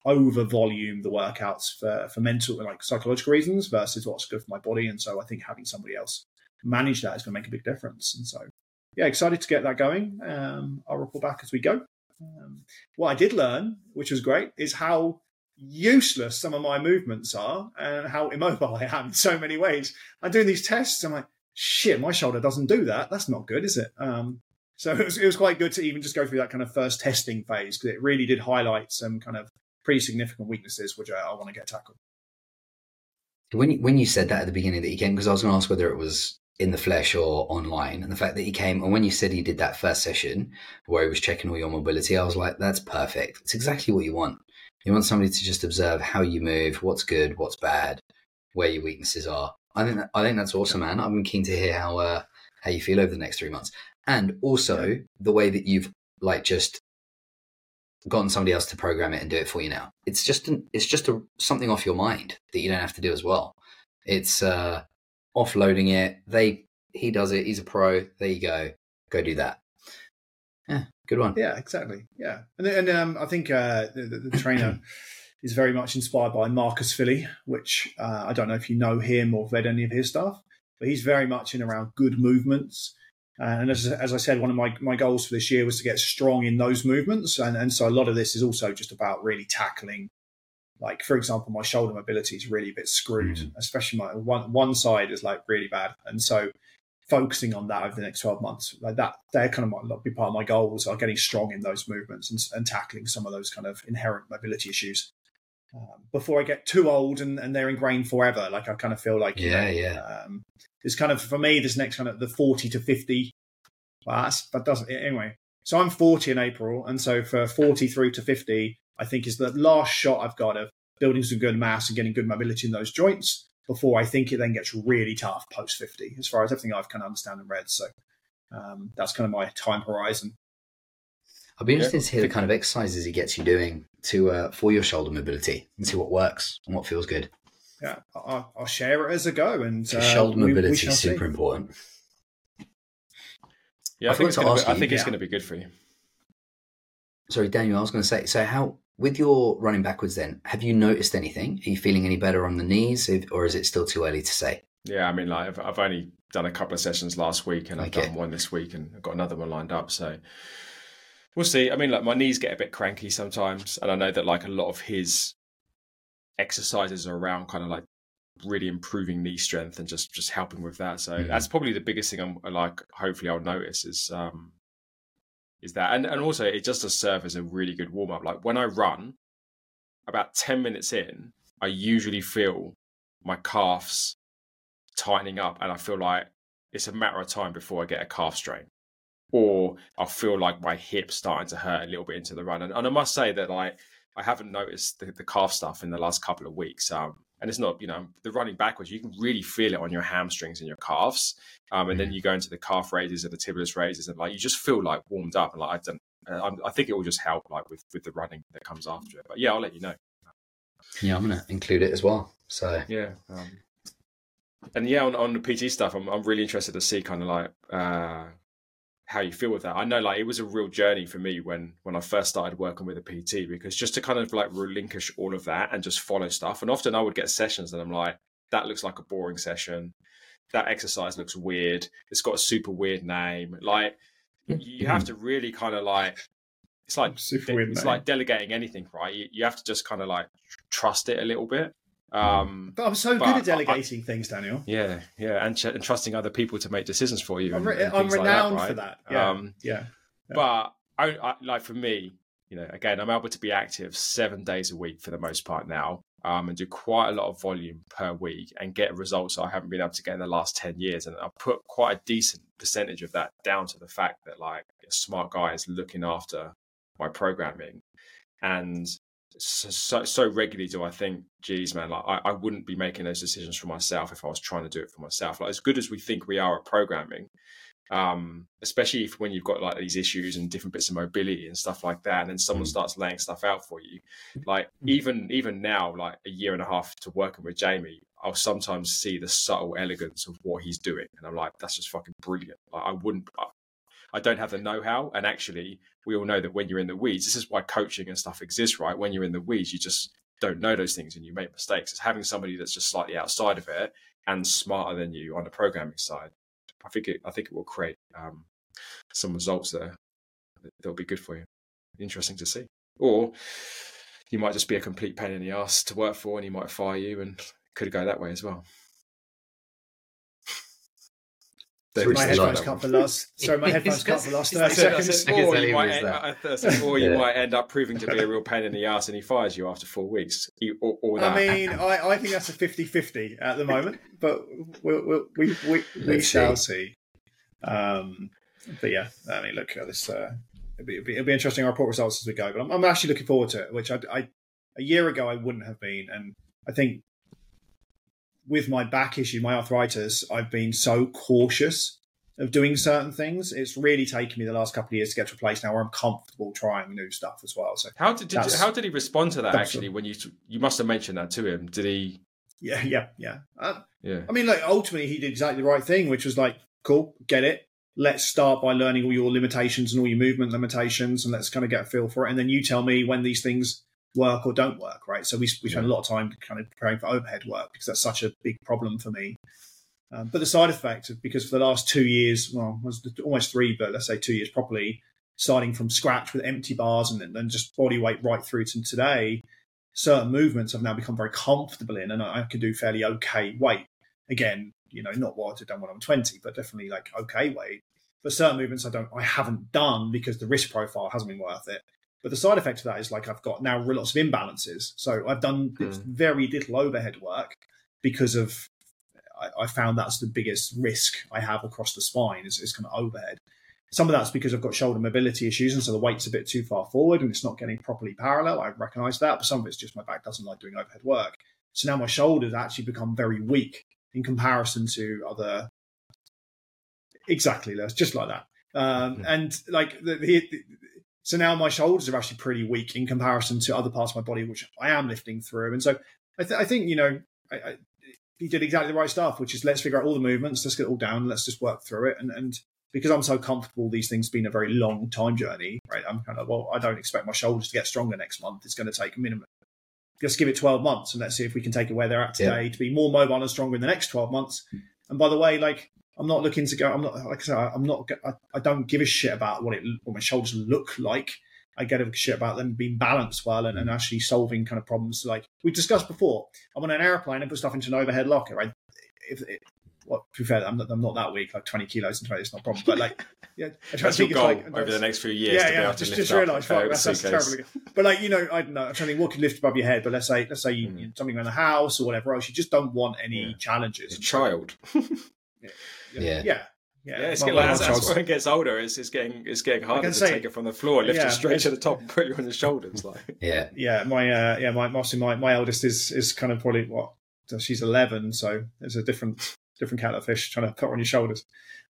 C: over volume the workouts for, for mental like psychological reasons versus what's good for my body. And so I think having somebody else manage that is going to make a big difference. And so, yeah, excited to get that going. Um, I'll report back as we go. Um, what I did learn, which was great, is how useless some of my movements are and how immobile I am in so many ways. I'm doing these tests. I'm like, shit, my shoulder doesn't do that. That's not good, is it? Um, so it was, it was quite good to even just go through that kind of first testing phase because it really did highlight some kind of pretty significant weaknesses, which I, I want to get tackled.
B: When you, when you said that at the beginning that he came, because I was going to ask whether it was in the flesh or online, and the fact that he came, and when you said he did that first session where he was checking all your mobility, I was like, that's perfect. It's exactly what you want. You want somebody to just observe how you move, what's good, what's bad, where your weaknesses are. I think that, I think that's awesome, man. I'm keen to hear how uh, how you feel over the next three months, and also the way that you've like just gotten somebody else to program it and do it for you now. It's just an, it's just a, something off your mind that you don't have to do as well. It's uh, offloading it. They he does it. He's a pro. There you go. Go do that. Yeah, good one.
C: Yeah, exactly. Yeah, and and um, I think uh, the, the, the trainer is very much inspired by Marcus Filly, which uh, I don't know if you know him or read any of his stuff, but he's very much in around good movements and as, as I said, one of my, my goals for this year was to get strong in those movements. And, and so a lot of this is also just about really tackling, like, for example, my shoulder mobility is really a bit screwed, mm-hmm. especially my one, one side is like really bad. And so focusing on that over the next 12 months, like that, they're kind of my, be part of my goals are getting strong in those movements and, and tackling some of those kind of inherent mobility issues. Um, before I get too old and, and they're ingrained forever. Like I kind of feel like,
B: yeah, know, yeah.
C: Um, it's kind of for me this next kind of the 40 to 50 well, that doesn't anyway. So i'm 40 in april and so for 40 through to 50 i think is the last shot i've got of building some good mass and getting good mobility in those joints before i think it then gets really tough post 50 as far as everything i've kind of understand and read. So um, that's kind of my time horizon.
B: I'll be interested yeah. to hear the kind of exercises he gets you doing to uh, for your shoulder mobility and see what works and what feels good
C: yeah, I'll, I'll, share it as I go. And uh,
B: shoulder mobility we, we is super see. important.
A: Yeah, I, I think, it's, gonna be, I think it's going to be good for you.
B: Sorry, Daniel, I was going to say. So, how with your running backwards? Then, have you noticed anything? Are you feeling any better on the knees, or is it still too early to say?
A: Yeah, I mean, like I've, I've only done a couple of sessions last week, and I've okay. done one this week, and I've got another one lined up. So we'll see. I mean, like my knees get a bit cranky sometimes, and I know that like a lot of his exercises are around kind of like really improving knee strength and just just helping with that. So mm-hmm. that's probably the biggest thing I'm like. Hopefully, I'll notice is um is that, and and also it just does serve as a really good warm up. Like when I run, about ten minutes in, I usually feel my calves tightening up, and I feel like it's a matter of time before I get a calf strain. Or I feel like my hips starting to hurt a little bit into the run, and, and I must say that like I haven't noticed the, the calf stuff in the last couple of weeks. Um, and it's not, you know, the running backwards, you can really feel it on your hamstrings and your calves. Um, and then mm-hmm. you go into the calf raises and the tibialis raises, and like you just feel like warmed up. And like I don't, uh, I think it will just help like with with the running that comes after it. But yeah, I'll let you know.
B: Yeah, I'm gonna include it as well. So
A: yeah, um, and yeah, on, on the PT stuff, I'm I'm really interested to see kind of like uh, how you feel with that. I know like it was a real journey for me when when I first started working with a PT because just to kind of like relinquish all of that and just follow stuff. And often I would get sessions and I'm like, that looks like a boring session. That exercise looks weird. It's got a super weird name. Like you have to really kind of like it's like super it's like delegating anything, right? You, you have to just kind of like trust it a little bit. Um,
C: but I'm so good at delegating I, things, Daniel.
A: Yeah, yeah, and, ch- and, trusting other people to make decisions for you.
C: I'm,
A: re-
C: I'm renowned like that, right? for that. Yeah, um, yeah,
A: yeah. But I, I, like for me, you know, again, I'm able to be active seven days a week for the most part now, um, and do quite a lot of volume per week, and get results I haven't been able to get in the last ten years. And I put quite a decent percentage of that down to the fact that like a smart guy is looking after my programming, and so, so, regularly do I think, geez, man, like I, I wouldn't be making those decisions for myself if I was trying to do it for myself. Like as good as we think we are at programming, um, especially if when you've got like these issues and different bits of mobility and stuff like that, and then someone mm. starts laying stuff out for you. Like mm. even even now, like a year and a half to working with Jamie, I'll sometimes see the subtle elegance of what he's doing, and I'm like, that's just fucking brilliant. Like, I wouldn't. I, don't have the know-how, and actually, we all know that when you're in the weeds, this is why coaching and stuff exists, right? When you're in the weeds, you just don't know those things and you make mistakes. It's having somebody that's just slightly outside of it and smarter than you on the programming side. I think it. I think it will create um, some results there that'll be good for you. Interesting to see. Or you might just be a complete pain in the ass to work for, and he might fire you, and could go that way as well.
C: Sorry, my headphones cut for last. Sorry, my headphones cut for last thirty seconds.
A: Or you, might end, or you yeah. might end up proving to be a real pain in the ass, and he fires you after four weeks. Or, or
C: I mean, I, I, think that's a 50-50 at the moment, but we'll, we'll, we we we shall see. Um, but yeah, I mean, look at this. Uh, it'll, be, it'll, be, it'll be interesting. Our report results as we go, but I'm, I'm actually looking forward to it. Which I, I a year ago I wouldn't have been, and I think with my back issue, my arthritis, I've been so cautious of doing certain things. It's really taken me the last couple of years to get to a place now where I'm comfortable trying new stuff as well. So
A: how did, did you, how did he respond to that actually? When you you must have mentioned that to him, did he?
C: Yeah, yeah, yeah. Uh,
A: yeah.
C: I mean, like ultimately, he did exactly the right thing, which was like, cool, get it. Let's start by learning all your limitations and all your movement limitations, and let's kind of get a feel for it. And then you tell me when these things work or don't work, right? So we, we spend a lot of time kind of preparing for overhead work because that's such a big problem for me. Um, but the side effect, of because for the last two years, well, almost three, but let's say two years properly, starting from scratch with empty bars and then just body weight right through to today, certain movements I've now become very comfortable in, and I, can do fairly okay weight. Again, you know, not what I'd have done when I'm 20, but definitely like okay weight. For certain movements, I don't, I haven't done because the risk profile hasn't been worth it. But the side effect of that is like I've got now lots of imbalances. So I've done mm. very little overhead work because of I, I, found that's the biggest risk I have across the spine is, is kind of overhead. Some of that's because I've got shoulder mobility issues, and so the weight's a bit too far forward and it's not getting properly parallel. I recognise that, but some of it's just my back doesn't like doing overhead work. So now my shoulders actually become very weak in comparison to other. Exactly, Les, just like that. Um, mm-hmm. And like the, the, so now my shoulders are actually pretty weak in comparison to other parts of my body, which I am lifting through. And so I, th- I think, you know, I, I, he did exactly the right stuff, which is let's figure out all the movements, let's get it all down, let's just work through it. And, and because I'm so comfortable, these things been a very long time journey, right? I'm kind of, well, I don't expect my shoulders to get stronger next month. It's going to take a minimum. Just give it 12 months and let's see if we can take it where they're at today yeah. to be more mobile and stronger in the next 12 months. Hmm. And by the way, like, I'm not looking to go. I'm not like I said. I'm not. I, I don't give a shit about what it what my shoulders look like. I get a shit about them being balanced well and, and actually solving kind of problems. Like we discussed before, I'm on an airplane and put stuff into an overhead locker. Right? If, if well, to be fair, I'm not, I'm not that weak, like 20 kilos and 20, it's not a problem. But like, yeah,
A: I try to think goal like, over the next few years.
C: Yeah, yeah, just, just realise, fuck, that's, that's terrible. But like, you know, I don't know, I'm trying to think what could lift above your head. But let's say, let's say you, mm. something around the house or whatever else, you just don't want any yeah. challenges.
A: A child.
B: yeah.
C: yeah. yeah.
A: Yeah, yeah it's getting, as, as it gets older, it's, it's getting it's getting harder to say, take it from the floor, lift yeah, it straight to the top, and put you on the shoulders. Like,
B: yeah,
C: yeah. My uh, yeah, my mostly my my eldest is is kind of probably what she's eleven, so it's a different different kettle of fish trying to put on your shoulders.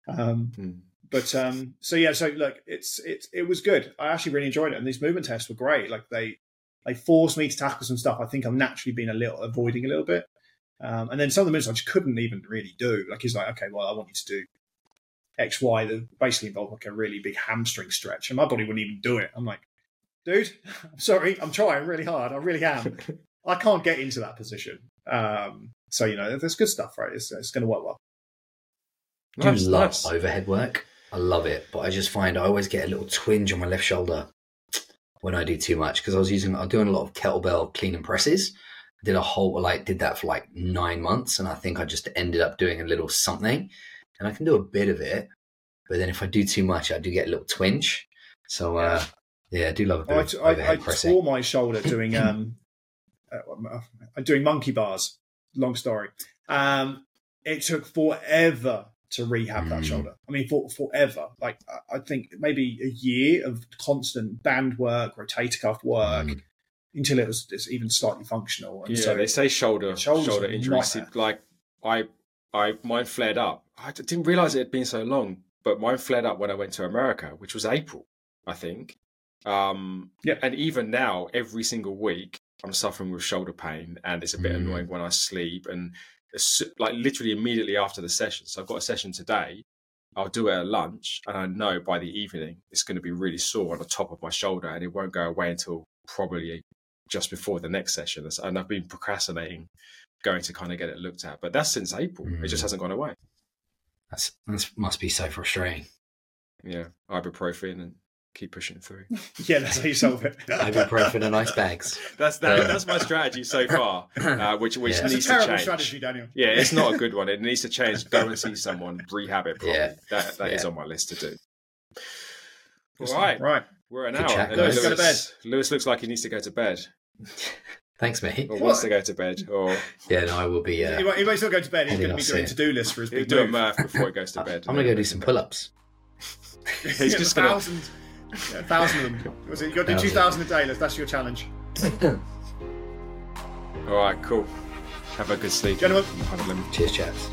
C: Um, mm. But um, so yeah, so look, it's it it was good. I actually really enjoyed it, and these movement tests were great. Like they they forced me to tackle some stuff I think I've naturally been a little avoiding a little bit. Um, and then some of the moves I just couldn't even really do. Like he's like, okay, well, I want you to do X, Y that basically involved like a really big hamstring stretch, and my body wouldn't even do it. I'm like, dude, I'm sorry, I'm trying really hard. I really am. I can't get into that position. Um, so you know, there's good stuff, right? It's, it's going to work well.
B: I do love nice. overhead work. I love it, but I just find I always get a little twinge on my left shoulder when I do too much because I was using, I'm doing a lot of kettlebell clean and presses. Did a whole like did that for like nine months, and I think I just ended up doing a little something and I can do a bit of it, but then if I do too much, I do get a little twinge. So uh, yeah, I do love a bit
C: I, of I, I tore my shoulder doing um, uh, uh, doing monkey bars. Long story. Um, it took forever to rehab mm. that shoulder. I mean, for forever. Like I think maybe a year of constant band work, rotator cuff work. Mm. Until it was it's even slightly functional. And
A: Yeah,
C: so
A: they say shoulder
C: Shoulders
A: shoulder
C: are a
A: injury.
C: nightmare.
A: Like I, I mine flared up. I didn't realize it had been so long, but mine flared up when I went to America, which was April, I think. Um,
C: Yeah.
A: and even now, every single week, I'm suffering with shoulder pain, and it's a bit
B: Mm.
A: annoying when I sleep. And as soo- like literally immediately after the session, so I've got a session today. I'll do it at lunch, and I know by the evening it's going to be really sore on the top of my shoulder, and it won't go away until probably just before the next session. And I've been procrastinating going to kind of get it looked at, but that's since April. It just
B: Mm.
A: hasn't gone away.
B: That's that must be so frustrating.
A: Yeah, ibuprofen and keep pushing through.
C: yeah, that's how you solve it.
B: Ibuprofen and ice bags.
A: That's that,
B: Yeah.
A: that's my strategy so far, uh, which which
B: Yeah.
C: That's a
A: needs to change.
C: strategy, Daniel.
A: Yeah, it's not a good one. It needs to change. Go and see someone, rehab it properly.
B: Yeah.
A: That that is
B: Yeah.
A: on my list to do.
C: Good
A: All right,
C: Right.
A: We're an
B: Good
A: hour.
B: chat,
A: and
B: guys.
C: Go to
A: Lewis, Lewis looks like he needs to go to bed,
B: Thanks, mate.
A: or wants to go to bed, or
B: Yeah, no, I will be.
C: He,
B: Uh,
C: might, he might still go to bed. He's
B: Heading
C: going to be doing to do list for his big
A: do a
C: move.
A: before he goes to bed.
B: I'm gonna go do some pull-ups.
A: He's
C: Yeah,
A: just
C: a
A: gonna.
C: thousand, yeah, a thousand of them. Was it? You got to do two thousand a day. That's- That's your challenge,
A: All right, cool. Have a good sleep,
C: Gentlemen.
A: Have a lemon.
B: Cheers, chaps.